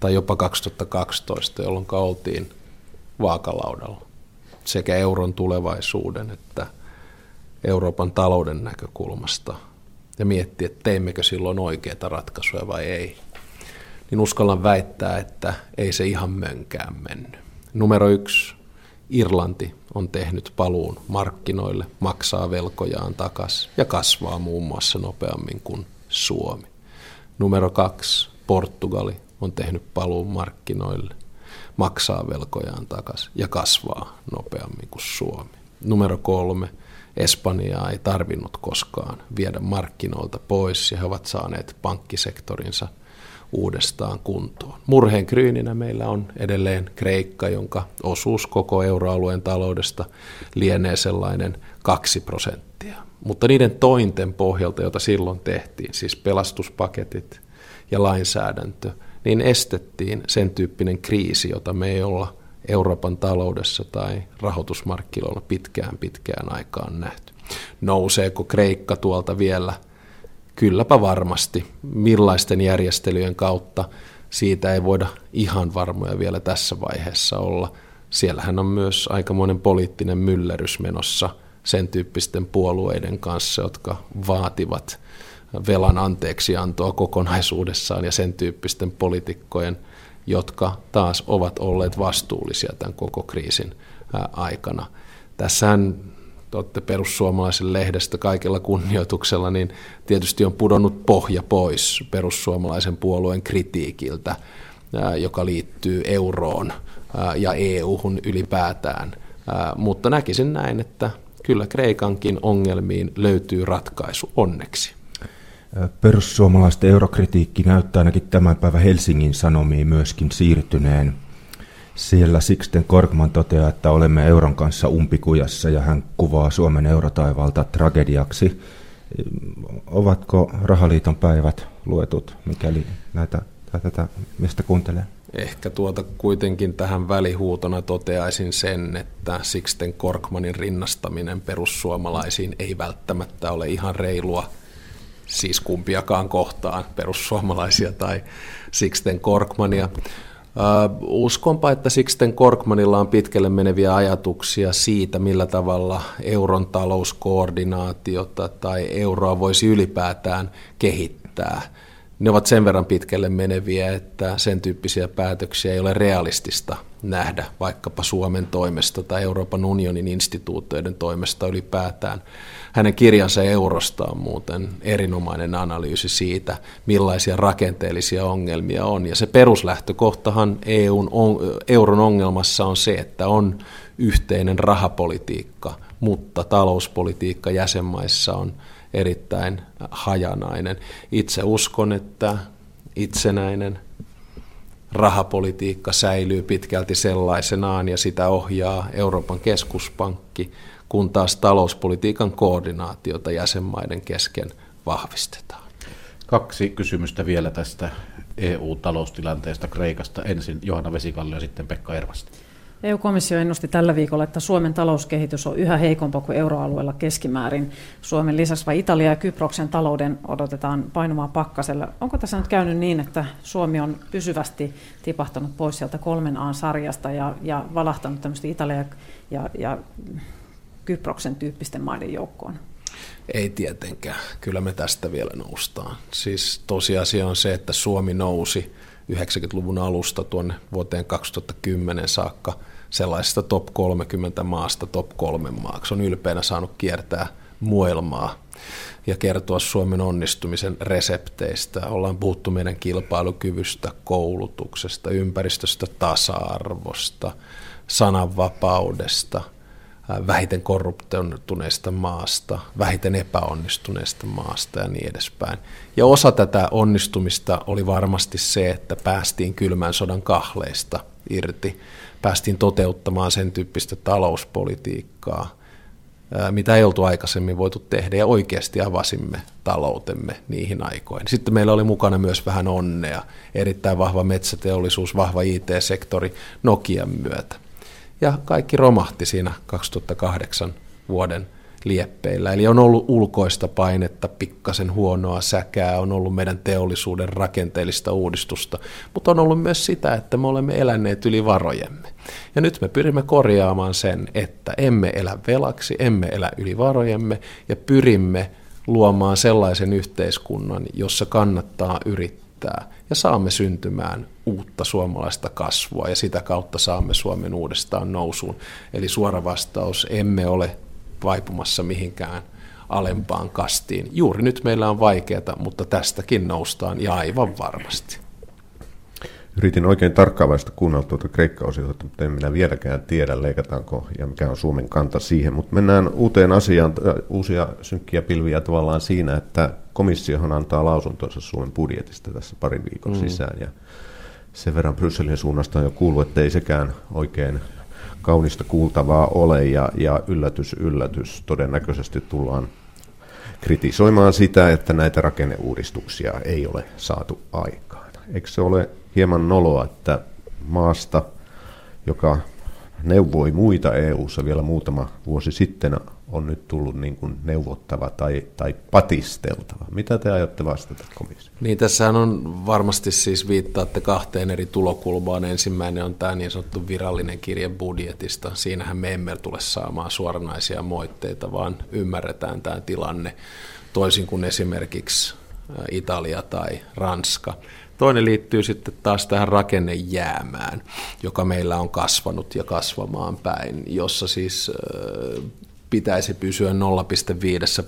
tai jopa 2012, jolloin oltiin vaakalaudalla sekä euron tulevaisuuden että Euroopan talouden näkökulmasta ja miettiä, että teimmekö silloin oikeita ratkaisuja vai ei, niin uskallan väittää, että ei se ihan mönkään mennyt. Numero yksi, Irlanti on tehnyt paluun markkinoille, maksaa velkojaan takaisin ja kasvaa muun muassa nopeammin kuin Suomi. Numero kaksi, Portugali on tehnyt paluun markkinoille, maksaa velkojaan takaisin ja kasvaa nopeammin kuin Suomi. Numero kolme, Espanjaa ei tarvinnut koskaan viedä markkinoilta pois ja he ovat saaneet pankkisektorinsa uudestaan kuntoon. Murheen kryyninä meillä on edelleen Kreikka, jonka osuus koko euroalueen taloudesta lienee sellainen kaksi prosenttia. Mutta niiden tointen pohjalta, joita silloin tehtiin, siis pelastuspaketit ja lainsäädäntö, niin estettiin sen tyyppinen kriisi, jota me ei olla Euroopan taloudessa tai rahoitusmarkkinoilla pitkään pitkään aikaan nähty. Nouseeko Kreikka tuolta vielä? Kylläpä varmasti. Millaisten järjestelyjen kautta siitä ei voida ihan varmoja vielä tässä vaiheessa olla. Siellähän on myös aikamoinen poliittinen myllerys menossa sen tyyppisten puolueiden kanssa, jotka vaativat velan anteeksiantoa kokonaisuudessaan ja sen tyyppisten poliitikkojen – jotka taas ovat olleet vastuullisia tämän koko kriisin aikana. Tässähän olette perussuomalaisen lehdestä kaikella kunnioituksella, niin tietysti on pudonnut pohja pois perussuomalaisen puolueen kritiikiltä, joka liittyy euroon ja EU-hun ylipäätään. Mutta näkisin näin, että kyllä Kreikankin ongelmiin löytyy ratkaisu onneksi. Perussuomalaisten eurokritiikki näyttää ainakin tämän päivän Helsingin Sanomiin myöskin siirtyneen. Siellä Sixten Korkman toteaa, että olemme euron kanssa umpikujassa ja hän kuvaa Suomen eurotaivalta tragediaksi. Ovatko rahaliiton päivät luetut, mikäli näitä, tätä, mistä kuuntelee? Ehkä tuota kuitenkin tähän välihuutona toteaisin sen, että Sixten Korkmanin rinnastaminen perussuomalaisiin ei välttämättä ole ihan reilua – siis kumpiakaan kohtaan, perussuomalaisia tai Sixten Korkmania. Uskonpa, että Sixten Korkmanilla on pitkälle meneviä ajatuksia siitä, millä tavalla euron talouskoordinaatiota tai euroa voisi ylipäätään kehittää. Ne ovat sen verran pitkälle meneviä, että sen tyyppisiä päätöksiä ei ole realistista nähdä vaikkapa Suomen toimesta tai Euroopan unionin instituutioiden toimesta ylipäätään. Hänen kirjansa eurosta on muuten erinomainen analyysi siitä, millaisia rakenteellisia ongelmia on. Ja se peruslähtökohtahan EUn, euron ongelmassa on se, että on yhteinen rahapolitiikka, mutta talouspolitiikka jäsenmaissa on erittäin hajanainen. Itse uskon, että itsenäinen rahapolitiikka säilyy pitkälti sellaisenaan ja sitä ohjaa Euroopan keskuspankki, kun taas talouspolitiikan koordinaatiota jäsenmaiden kesken vahvistetaan. Kaksi kysymystä vielä tästä EU-taloustilanteesta Kreikasta. Ensin Johanna Vesikallio ja sitten Pekka Ervasti. EU-komissio ennusti tällä viikolla, että Suomen talouskehitys on yhä heikompaa kuin euroalueella keskimäärin. Suomen lisäksi vai Italia ja Kyproksen talouden odotetaan painumaan pakkasella. Onko tässä nyt käynyt niin, että Suomi on pysyvästi tipahtanut pois sieltä kolmen A-sarjasta ja, ja valahtanut tämmöistä Italia ja, ja Kyproksen tyyppisten maiden joukkoon? Ei tietenkään. Kyllä me tästä vielä noustaan. Siis tosiasia on se, että Suomi nousi 90-luvun alusta tuonne vuoteen 2010 saakka sellaisesta top 30 maasta top 3 maaksi. On ylpeänä saanut kiertää muelmaa ja kertoa Suomen onnistumisen resepteistä. Ollaan puhuttu meidän kilpailukyvystä, koulutuksesta, ympäristöstä, tasa-arvosta, sananvapaudesta – vähiten korruptoituneesta maasta, vähiten epäonnistuneesta maasta ja niin edespäin. Ja osa tätä onnistumista oli varmasti se, että päästiin kylmän sodan kahleista irti, päästiin toteuttamaan sen tyyppistä talouspolitiikkaa, mitä ei oltu aikaisemmin voitu tehdä, ja oikeasti avasimme taloutemme niihin aikoihin. Sitten meillä oli mukana myös vähän onnea, erittäin vahva metsäteollisuus, vahva IT-sektori Nokian myötä. Ja kaikki romahti siinä 2008 vuoden lieppeillä. Eli on ollut ulkoista painetta, pikkasen huonoa säkää, on ollut meidän teollisuuden rakenteellista uudistusta, mutta on ollut myös sitä, että me olemme eläneet yli varojemme. Ja nyt me pyrimme korjaamaan sen, että emme elä velaksi, emme elä yli varojemme ja pyrimme luomaan sellaisen yhteiskunnan, jossa kannattaa yrittää ja saamme syntymään uutta suomalaista kasvua ja sitä kautta saamme Suomen uudestaan nousuun. Eli suora vastaus, emme ole vaipumassa mihinkään alempaan kastiin. Juuri nyt meillä on vaikeaa, mutta tästäkin noustaan ja aivan varmasti. Yritin oikein tarkkaavaista kuunnella tuota kreikka-osiota, mutta en minä vieläkään tiedä, leikataanko ja mikä on Suomen kanta siihen. Mutta mennään uuteen asiaan, uusia synkkiä pilviä tavallaan siinä, että komissiohan antaa lausuntonsa Suomen budjetista tässä parin viikon mm. sisään. Ja sen verran Brysselin suunnasta on jo kuullut, että ei sekään oikein kaunista kuultavaa ole ja, ja yllätys, yllätys, todennäköisesti tullaan kritisoimaan sitä, että näitä rakenneuudistuksia ei ole saatu aikaan. Eikö se ole hieman noloa, että maasta, joka neuvoi muita EU-ssa vielä muutama vuosi sitten, on nyt tullut niin kuin neuvottava tai, tai patisteltava. Mitä te ajatte vastata komissio? Niin, tässä on varmasti siis viittaatte kahteen eri tulokulmaan. Ensimmäinen on tämä niin sanottu virallinen kirje budjetista. Siinähän me emme tule saamaan suoranaisia moitteita, vaan ymmärretään tämä tilanne toisin kuin esimerkiksi Italia tai Ranska. Toinen liittyy sitten taas tähän rakennejäämään, joka meillä on kasvanut ja kasvamaan päin, jossa siis pitäisi pysyä 0,5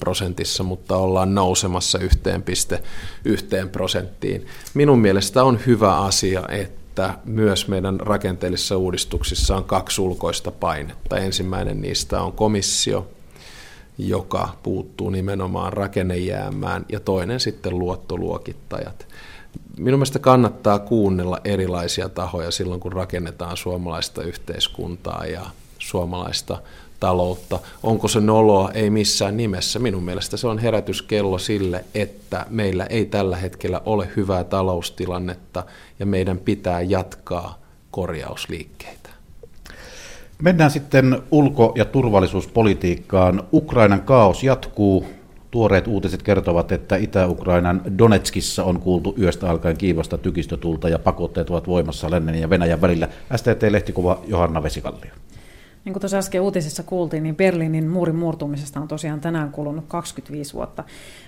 prosentissa, mutta ollaan nousemassa 1,1 prosenttiin. Minun mielestä on hyvä asia, että myös meidän rakenteellisissa uudistuksissa on kaksi ulkoista painetta. Ensimmäinen niistä on komissio, joka puuttuu nimenomaan rakennejäämään, ja toinen sitten luottoluokittajat. Minun mielestä kannattaa kuunnella erilaisia tahoja silloin, kun rakennetaan suomalaista yhteiskuntaa ja suomalaista taloutta. Onko se noloa? Ei missään nimessä. Minun mielestä se on herätyskello sille, että meillä ei tällä hetkellä ole hyvää taloustilannetta ja meidän pitää jatkaa korjausliikkeitä. Mennään sitten ulko- ja turvallisuuspolitiikkaan. Ukrainan kaos jatkuu. Tuoreet uutiset kertovat, että Itä-Ukrainan Donetskissa on kuultu yöstä alkaen kiivasta tykistötulta ja pakotteet ovat voimassa lännen ja Venäjän välillä. STT-lehtikuva Johanna Vesikallio. Niin kuin tuossa äsken uutisissa kuultiin, niin Berliinin muurin murtumisesta on tosiaan tänään kulunut 25 vuotta.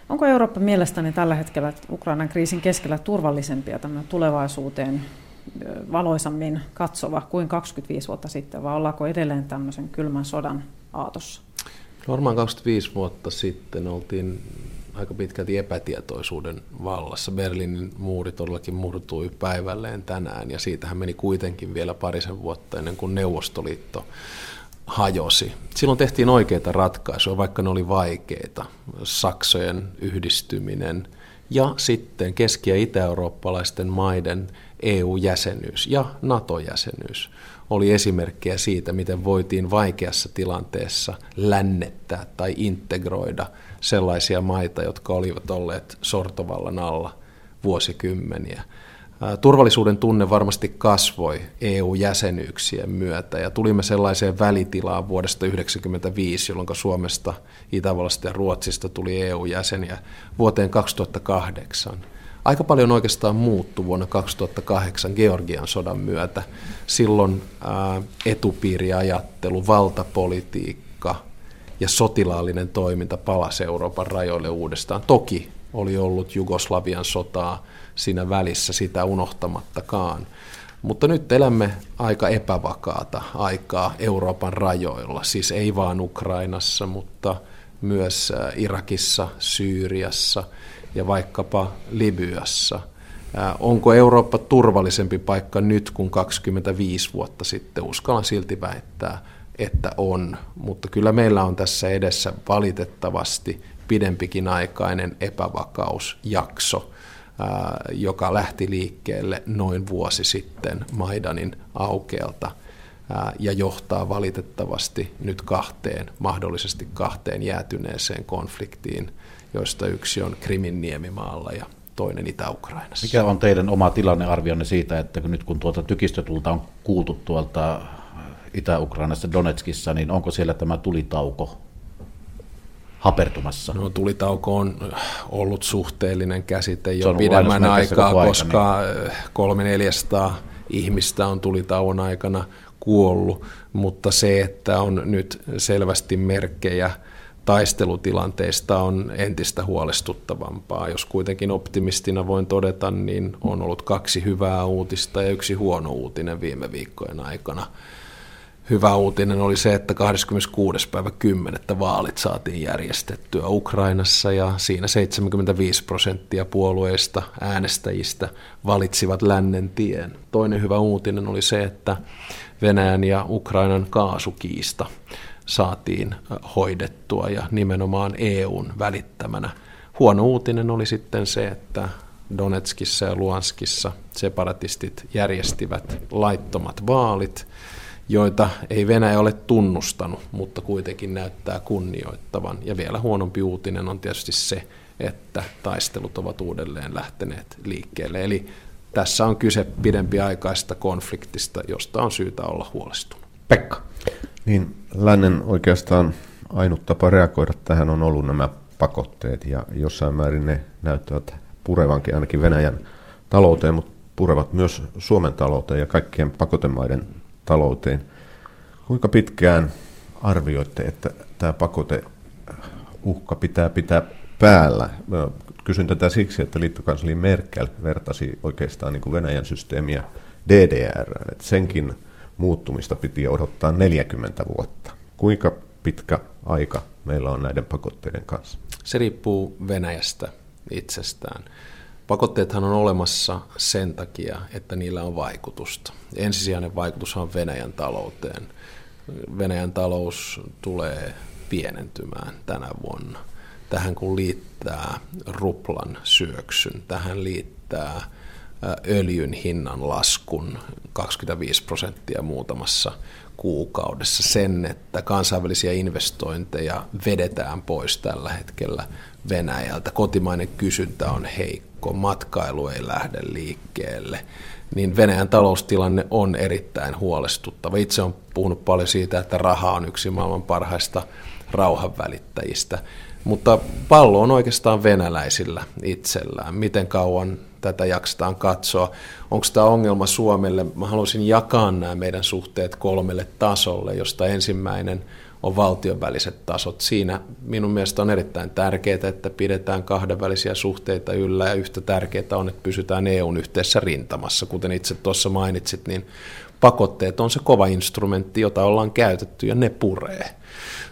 Onko Eurooppa mielestäni tällä hetkellä Ukrainan kriisin keskellä turvallisempia tulevaisuuteen valoisammin katsova kuin 25 vuotta sitten, vai ollaanko edelleen tämmöisen kylmän sodan aatossa? Varmaan 25 vuotta sitten oltiin aika pitkälti epätietoisuuden vallassa. Berliinin muuri todellakin murtui päivälleen tänään ja siitähän meni kuitenkin vielä parisen vuotta ennen kuin Neuvostoliitto hajosi. Silloin tehtiin oikeita ratkaisuja, vaikka ne oli vaikeita. Saksojen yhdistyminen ja sitten keski- ja itä-eurooppalaisten maiden EU-jäsenyys ja NATO-jäsenyys oli esimerkkejä siitä, miten voitiin vaikeassa tilanteessa lännettää tai integroida sellaisia maita, jotka olivat olleet sortovallan alla vuosikymmeniä. Turvallisuuden tunne varmasti kasvoi EU-jäsenyyksien myötä ja tulimme sellaiseen välitilaan vuodesta 1995, jolloin Suomesta, Itävallasta ja Ruotsista tuli EU-jäseniä vuoteen 2008. Aika paljon oikeastaan muuttui vuonna 2008 Georgian sodan myötä. Silloin etupiiriajattelu, valtapolitiikka ja sotilaallinen toiminta palasi Euroopan rajoille uudestaan. Toki oli ollut Jugoslavian sotaa siinä välissä, sitä unohtamattakaan. Mutta nyt elämme aika epävakaata aikaa Euroopan rajoilla, siis ei vain Ukrainassa, mutta myös Irakissa, Syyriassa ja vaikkapa Libyassa. Onko Eurooppa turvallisempi paikka nyt kuin 25 vuotta sitten? Uskallan silti väittää, että on, mutta kyllä meillä on tässä edessä valitettavasti pidempikin aikainen epävakausjakso, joka lähti liikkeelle noin vuosi sitten Maidanin aukealta ja johtaa valitettavasti nyt kahteen, mahdollisesti kahteen jäätyneeseen konfliktiin, joista yksi on Krimin niemimaalla ja toinen Itä-Ukrainassa. Mikä on teidän oma tilannearvionne siitä, että nyt kun tuota tykistötulta on kuultu tuolta Itä-Ukrainassa, Donetskissa, niin onko siellä tämä tulitauko hapertumassa? No, tulitauko on ollut suhteellinen käsite jo pidemmän aikaa, koska niin. kolme neljästä ihmistä on tulitauon aikana kuollut, mutta se, että on nyt selvästi merkkejä taistelutilanteista on entistä huolestuttavampaa. Jos kuitenkin optimistina voin todeta, niin on ollut kaksi hyvää uutista ja yksi huono uutinen viime viikkojen aikana. Hyvä uutinen oli se, että 26. päivä 10. vaalit saatiin järjestettyä Ukrainassa ja siinä 75 prosenttia puolueista äänestäjistä valitsivat lännen tien. Toinen hyvä uutinen oli se, että Venäjän ja Ukrainan kaasukiista saatiin hoidettua ja nimenomaan EUn välittämänä. Huono uutinen oli sitten se, että Donetskissa ja Luanskissa separatistit järjestivät laittomat vaalit, joita ei Venäjä ole tunnustanut, mutta kuitenkin näyttää kunnioittavan. Ja vielä huonompi uutinen on tietysti se, että taistelut ovat uudelleen lähteneet liikkeelle. Eli tässä on kyse pidempiaikaista konfliktista, josta on syytä olla huolestunut. Pekka. Niin, lännen oikeastaan ainut tapa reagoida tähän on ollut nämä pakotteet ja jossain määrin ne näyttävät purevankin ainakin Venäjän talouteen, mutta purevat myös Suomen talouteen ja kaikkien pakotemaiden talouteen. Kuinka pitkään arvioitte, että tämä pakote uhka pitää pitää päällä? Kysyn tätä siksi, että liittokansleri Merkel vertasi oikeastaan niin kuin Venäjän systeemiä DDR, että senkin muuttumista piti odottaa 40 vuotta. Kuinka pitkä aika meillä on näiden pakotteiden kanssa? Se riippuu Venäjästä itsestään. Pakotteethan on olemassa sen takia, että niillä on vaikutusta. Ensisijainen vaikutus on Venäjän talouteen. Venäjän talous tulee pienentymään tänä vuonna. Tähän kun liittää ruplan syöksyn, tähän liittää öljyn hinnan laskun 25 prosenttia muutamassa kuukaudessa sen, että kansainvälisiä investointeja vedetään pois tällä hetkellä Venäjältä. Kotimainen kysyntä on heikko, matkailu ei lähde liikkeelle, niin Venäjän taloustilanne on erittäin huolestuttava. Itse on puhunut paljon siitä, että raha on yksi maailman parhaista rauhanvälittäjistä, mutta pallo on oikeastaan venäläisillä itsellään. Miten kauan tätä jaksetaan katsoa. Onko tämä ongelma Suomelle? Mä haluaisin jakaa nämä meidän suhteet kolmelle tasolle, josta ensimmäinen on valtion väliset tasot. Siinä minun mielestä on erittäin tärkeää, että pidetään kahdenvälisiä suhteita yllä ja yhtä tärkeää on, että pysytään EUn yhteisessä rintamassa. Kuten itse tuossa mainitsit, niin pakotteet on se kova instrumentti, jota ollaan käytetty ja ne puree.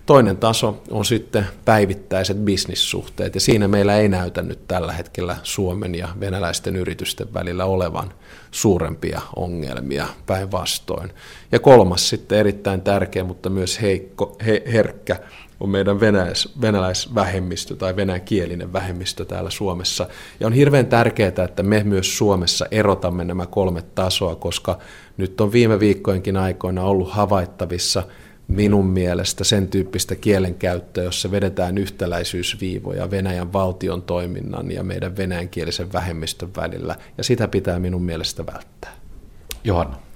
Toinen taso on sitten päivittäiset bisnissuhteet, ja siinä meillä ei näytä nyt tällä hetkellä Suomen ja venäläisten yritysten välillä olevan suurempia ongelmia päinvastoin. Ja kolmas sitten erittäin tärkeä, mutta myös heikko, he, herkkä on meidän venäläis, venäläisvähemmistö tai venäjänkielinen vähemmistö täällä Suomessa. Ja on hirveän tärkeää, että me myös Suomessa erotamme nämä kolme tasoa, koska nyt on viime viikkojenkin aikoina ollut havaittavissa – minun mielestä sen tyyppistä kielenkäyttöä, jossa vedetään yhtäläisyysviivoja Venäjän valtion toiminnan ja meidän venäjänkielisen vähemmistön välillä, ja sitä pitää minun mielestä välttää. Johanna.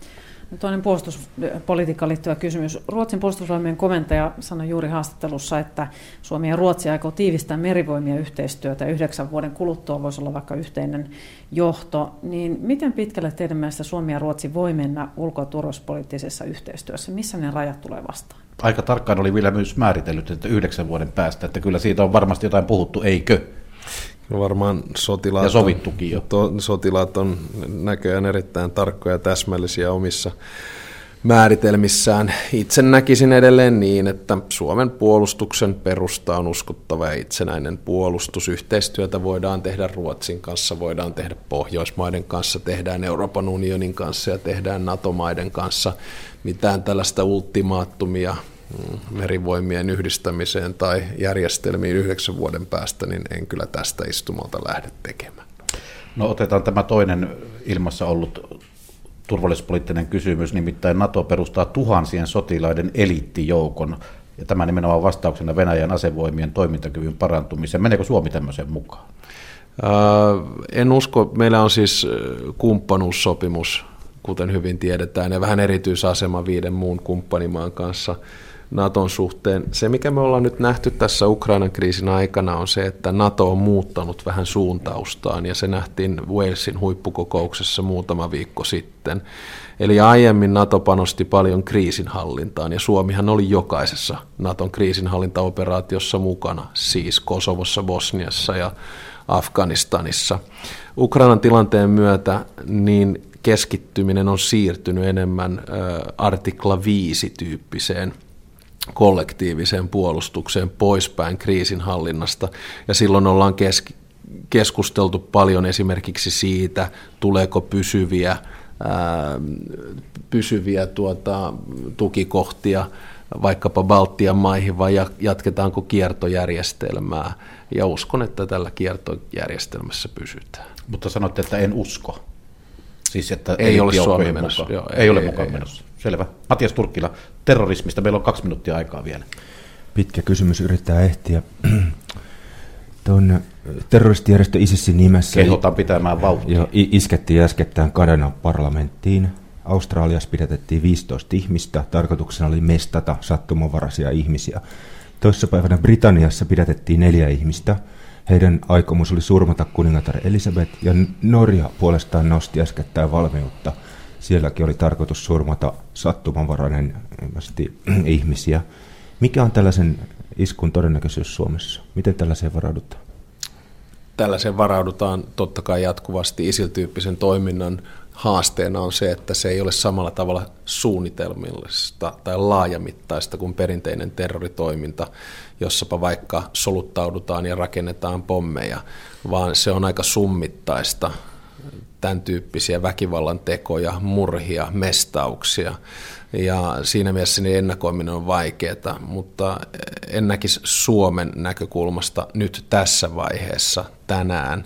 Toinen puolustuspolitiikkaan liittyvä kysymys. Ruotsin puolustusvoimien komentaja sanoi juuri haastattelussa, että Suomi ja Ruotsi aikoo tiivistää merivoimien yhteistyötä. Yhdeksän vuoden kuluttua voisi olla vaikka yhteinen johto. Niin miten pitkälle teidän mielestä Suomi ja Ruotsi voi mennä ulko- ja turvallisuuspoliittisessa yhteistyössä? Missä ne rajat tulee vastaan? Aika tarkkaan oli vielä myös määritellyt, että yhdeksän vuoden päästä, että kyllä siitä on varmasti jotain puhuttu, eikö? No varmaan sotilaat, ja sovittukin jo. To, sotilaat on näköjään erittäin tarkkoja ja täsmällisiä omissa määritelmissään. Itse näkisin edelleen niin, että Suomen puolustuksen perusta on uskottava ja itsenäinen puolustus. Yhteistyötä voidaan tehdä Ruotsin kanssa, voidaan tehdä Pohjoismaiden kanssa, tehdään Euroopan unionin kanssa ja tehdään NATO-maiden kanssa. Mitään tällaista ultimaattumia merivoimien yhdistämiseen tai järjestelmiin yhdeksän vuoden päästä, niin en kyllä tästä istumalta lähde tekemään. No otetaan tämä toinen ilmassa ollut turvallisuuspoliittinen kysymys, nimittäin NATO perustaa tuhansien sotilaiden eliittijoukon, ja tämä nimenomaan vastauksena Venäjän asevoimien toimintakyvyn parantumiseen. Meneekö Suomi tämmöiseen mukaan? Ää, en usko. Meillä on siis kumppanuussopimus kuten hyvin tiedetään, ja vähän erityisasema viiden muun kumppanimaan kanssa Naton suhteen. Se, mikä me ollaan nyt nähty tässä Ukrainan kriisin aikana, on se, että Nato on muuttanut vähän suuntaustaan, ja se nähtiin Walesin huippukokouksessa muutama viikko sitten. Eli aiemmin Nato panosti paljon kriisinhallintaan, ja Suomihan oli jokaisessa Naton kriisinhallintaoperaatiossa mukana, siis Kosovossa, Bosniassa ja Afganistanissa. Ukrainan tilanteen myötä niin keskittyminen on siirtynyt enemmän artikla 5-tyyppiseen kollektiiviseen puolustukseen poispäin kriisinhallinnasta. Ja silloin ollaan keski, keskusteltu paljon esimerkiksi siitä, tuleeko pysyviä, ää, pysyviä tuota, tukikohtia vaikkapa Baltian maihin vai jatketaanko kiertojärjestelmää. Ja uskon, että tällä kiertojärjestelmässä pysytään. Mutta sanotte, että en usko. Siis, että ei ole Suomi menossa. Joo, ei, ei, ole ei, mukaan ei, menossa. Selvä. Matias Turkkila, terrorismista. Meillä on kaksi minuuttia aikaa vielä. Pitkä kysymys yrittää ehtiä. Tuon terroristijärjestö ISISin nimessä... Kehotan pitämään vauhtia. Jo, iskettiin äskettäin Kanadan parlamenttiin. Australiassa pidätettiin 15 ihmistä. Tarkoituksena oli mestata sattumanvaraisia ihmisiä. Toissapäivänä Britanniassa pidätettiin neljä ihmistä – heidän aikomus oli surmata kuningatar Elisabeth ja Norja puolestaan nosti äskettäin valmiutta. Sielläkin oli tarkoitus surmata sattumanvarainen ihmisiä. Mikä on tällaisen iskun todennäköisyys Suomessa? Miten tällaiseen varaudutaan? Tällaiseen varaudutaan totta kai jatkuvasti isiltyyppisen toiminnan haasteena on se, että se ei ole samalla tavalla suunnitelmallista tai laajamittaista kuin perinteinen terroritoiminta, jossapa vaikka soluttaudutaan ja rakennetaan pommeja, vaan se on aika summittaista, tämän tyyppisiä väkivallan tekoja, murhia, mestauksia. Ja siinä mielessä niin ennakoiminen on vaikeaa, mutta en näkisi Suomen näkökulmasta nyt tässä vaiheessa tänään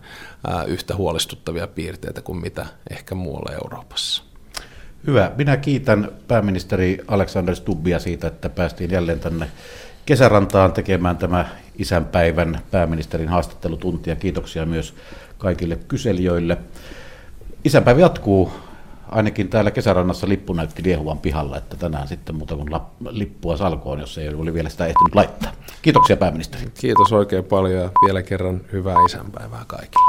yhtä huolestuttavia piirteitä kuin mitä ehkä muualla Euroopassa. Hyvä. Minä kiitän pääministeri Alexander Stubbia siitä, että päästiin jälleen tänne kesärantaan tekemään tämä isänpäivän pääministerin haastattelutuntia. Kiitoksia myös kaikille kyselijöille. Isänpäivä jatkuu ainakin täällä kesärannassa lippu näytti liehuvan pihalla, että tänään sitten muuta kuin lippua salkoon, jos ei ole vielä sitä ehtinyt laittaa. Kiitoksia pääministeri. Kiitos oikein paljon ja vielä kerran hyvää isänpäivää kaikille.